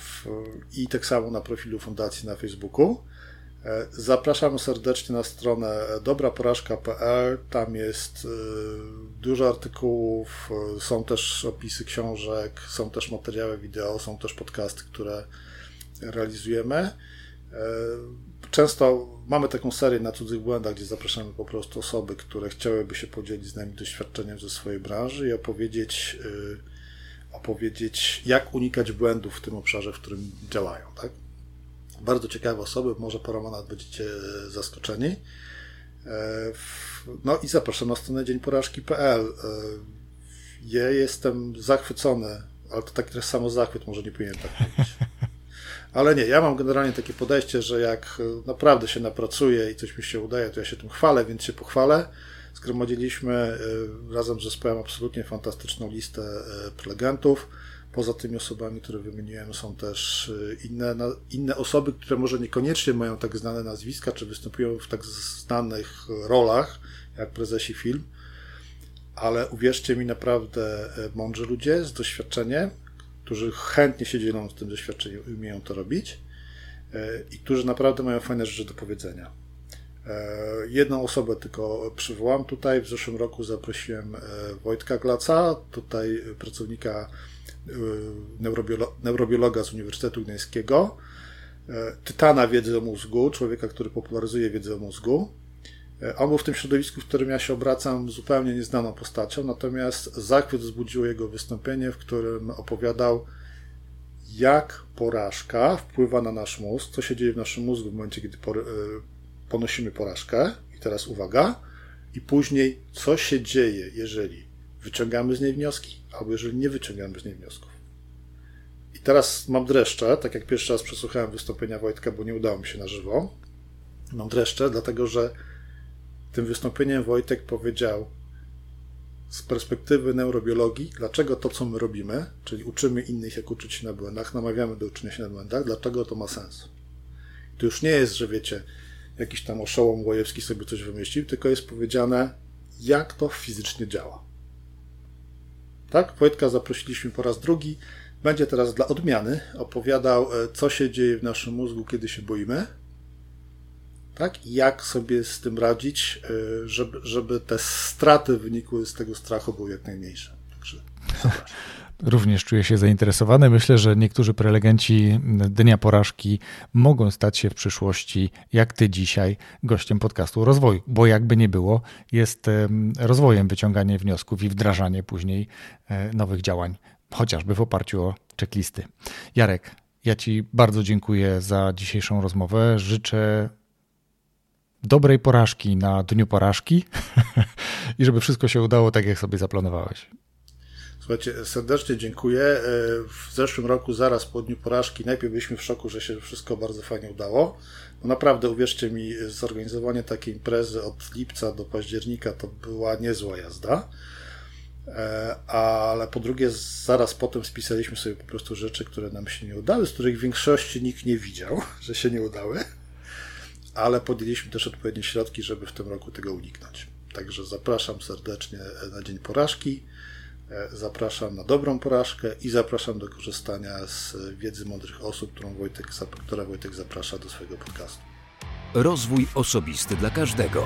I tak samo na profilu fundacji na Facebooku. Zapraszam serdecznie na stronę dobraporażka.pl. Tam jest dużo artykułów, są też opisy książek, są też materiały wideo, są też podcasty, które realizujemy. Często mamy taką serię na cudzych błędach, gdzie zapraszamy po prostu osoby, które chciałyby się podzielić z nami doświadczeniem ze swojej branży i opowiedzieć, yy, opowiedzieć jak unikać błędów w tym obszarze, w którym działają. Tak? Bardzo ciekawe osoby, może paroma nawet będziecie zaskoczeni. Yy, no i zapraszam na stronę dzienporażki.pl. Yy, ja jestem zachwycony, ale to taki samo zachwyt, może nie powinienem tak mówić. Ale nie, ja mam generalnie takie podejście, że jak e, naprawdę się napracuje i coś mi się udaje, to ja się tym chwalę, więc się pochwalę. Zgromadziliśmy e, razem z zespołem absolutnie fantastyczną listę e, prelegentów. Poza tymi osobami, które wymieniłem, są też inne, inne osoby, które może niekoniecznie mają tak znane nazwiska, czy występują w tak znanych rolach, jak prezesi film, ale uwierzcie mi, naprawdę mądrzy ludzie z doświadczeniem, którzy chętnie się dzielą z tym doświadczeniem i umieją to robić e, i którzy naprawdę mają fajne rzeczy do powiedzenia. E, jedną osobę tylko przywołam tutaj. W zeszłym roku zaprosiłem e, Wojtka Glaca, tutaj pracownika neurobiologa z Uniwersytetu Gdańskiego, tytana wiedzy o mózgu, człowieka, który popularyzuje wiedzę o mózgu. On był w tym środowisku, w którym ja się obracam, zupełnie nieznaną postacią, natomiast zachwyt wzbudziło jego wystąpienie, w którym opowiadał, jak porażka wpływa na nasz mózg, co się dzieje w naszym mózgu w momencie, kiedy e, ponosimy porażkę. I teraz uwaga. I później, co się dzieje, jeżeli wyciągamy z niej wnioski, albo jeżeli nie wyciągamy z niej wniosków. I teraz mam dreszcze, tak jak pierwszy raz przesłuchałem wystąpienia Wojtka, bo nie udało mi się na żywo. Mam dreszcze, dlatego że tym wystąpieniem Wojtek powiedział z perspektywy neurobiologii, dlaczego to, co my robimy, czyli uczymy innych, jak uczyć się na błędach, namawiamy do uczenia się na błędach, dlaczego to ma sens. To już nie jest, że wiecie, jakiś tam oszołom Łojewski sobie coś wymyślił, tylko jest powiedziane, jak to fizycznie działa. Tak? Wojtka zaprosiliśmy po raz drugi. Będzie teraz dla odmiany opowiadał, e, co się dzieje w naszym mózgu, kiedy się boimy tak? I jak sobie z tym radzić, y, żeby, żeby te straty wynikły z tego strachu były jak najmniejsze. Także Również czuję się zainteresowany. Myślę, że niektórzy prelegenci Dnia Porażki mogą stać się w przyszłości, jak ty dzisiaj, gościem podcastu Rozwoju, bo jakby nie było, jest rozwojem wyciąganie wniosków i wdrażanie później e, nowych działań, chociażby w oparciu o checklisty. Jarek, ja Ci bardzo dziękuję za dzisiejszą rozmowę. Życzę dobrej porażki na dniu porażki i żeby wszystko się udało tak, jak sobie zaplanowałeś. Słuchajcie, serdecznie dziękuję. E, w zeszłym roku, zaraz po dniu porażki, najpierw byliśmy w szoku, że się wszystko bardzo fajnie udało. No naprawdę, uwierzcie mi, zorganizowanie takiej imprezy od lipca do października to była niezła jazda. E, ale po drugie, zaraz potem spisaliśmy sobie po prostu rzeczy, które nam się nie udały, z których w większości nikt nie widział, że się nie udały, ale podjęliśmy też odpowiednie środki, żeby w tym roku tego uniknąć. Także zapraszam serdecznie na Dzień Porażki, e, zapraszam na dobrą porażkę i zapraszam do korzystania z wiedzy mądrych osób, którą Wojtek, która Wojtek zaprasza do swojego podcastu. Rozwój osobisty dla każdego.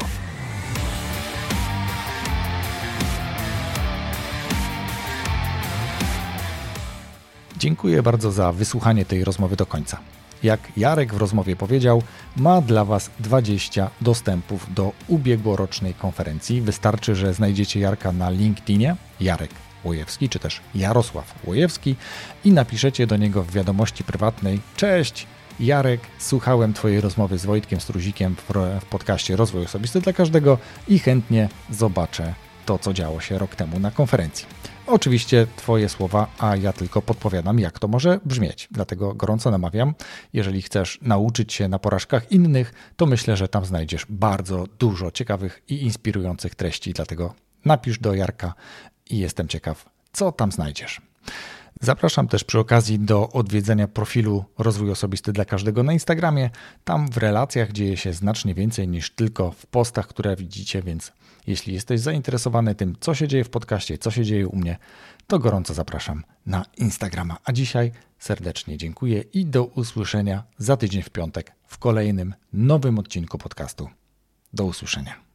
Dziękuję bardzo za wysłuchanie tej rozmowy do końca. Jak Jarek w rozmowie powiedział, ma dla Was 20 dostępów do ubiegłorocznej konferencji. Wystarczy, że znajdziecie Jarka na LinkedInie, Jarek Łojewski, czy też Jarosław Łojewski i napiszecie do niego w wiadomości prywatnej Cześć, Jarek, słuchałem Twojej rozmowy z Wojtkiem Struzikiem w podcaście Rozwój Osobisty dla Każdego i chętnie zobaczę to, co działo się rok temu na konferencji. Oczywiście Twoje słowa, a ja tylko podpowiadam, jak to może brzmieć. Dlatego gorąco namawiam, jeżeli chcesz nauczyć się na porażkach innych, to myślę, że tam znajdziesz bardzo dużo ciekawych i inspirujących treści. Dlatego napisz do Jarka i jestem ciekaw, co tam znajdziesz. Zapraszam też przy okazji do odwiedzenia profilu Rozwój Osobisty dla każdego na Instagramie. Tam w relacjach dzieje się znacznie więcej niż tylko w postach, które widzicie, więc jeśli jesteś zainteresowany tym, co się dzieje w podcaście, co się dzieje u mnie, to gorąco zapraszam na Instagrama. A dzisiaj serdecznie dziękuję i do usłyszenia za tydzień w piątek w kolejnym nowym odcinku podcastu. Do usłyszenia.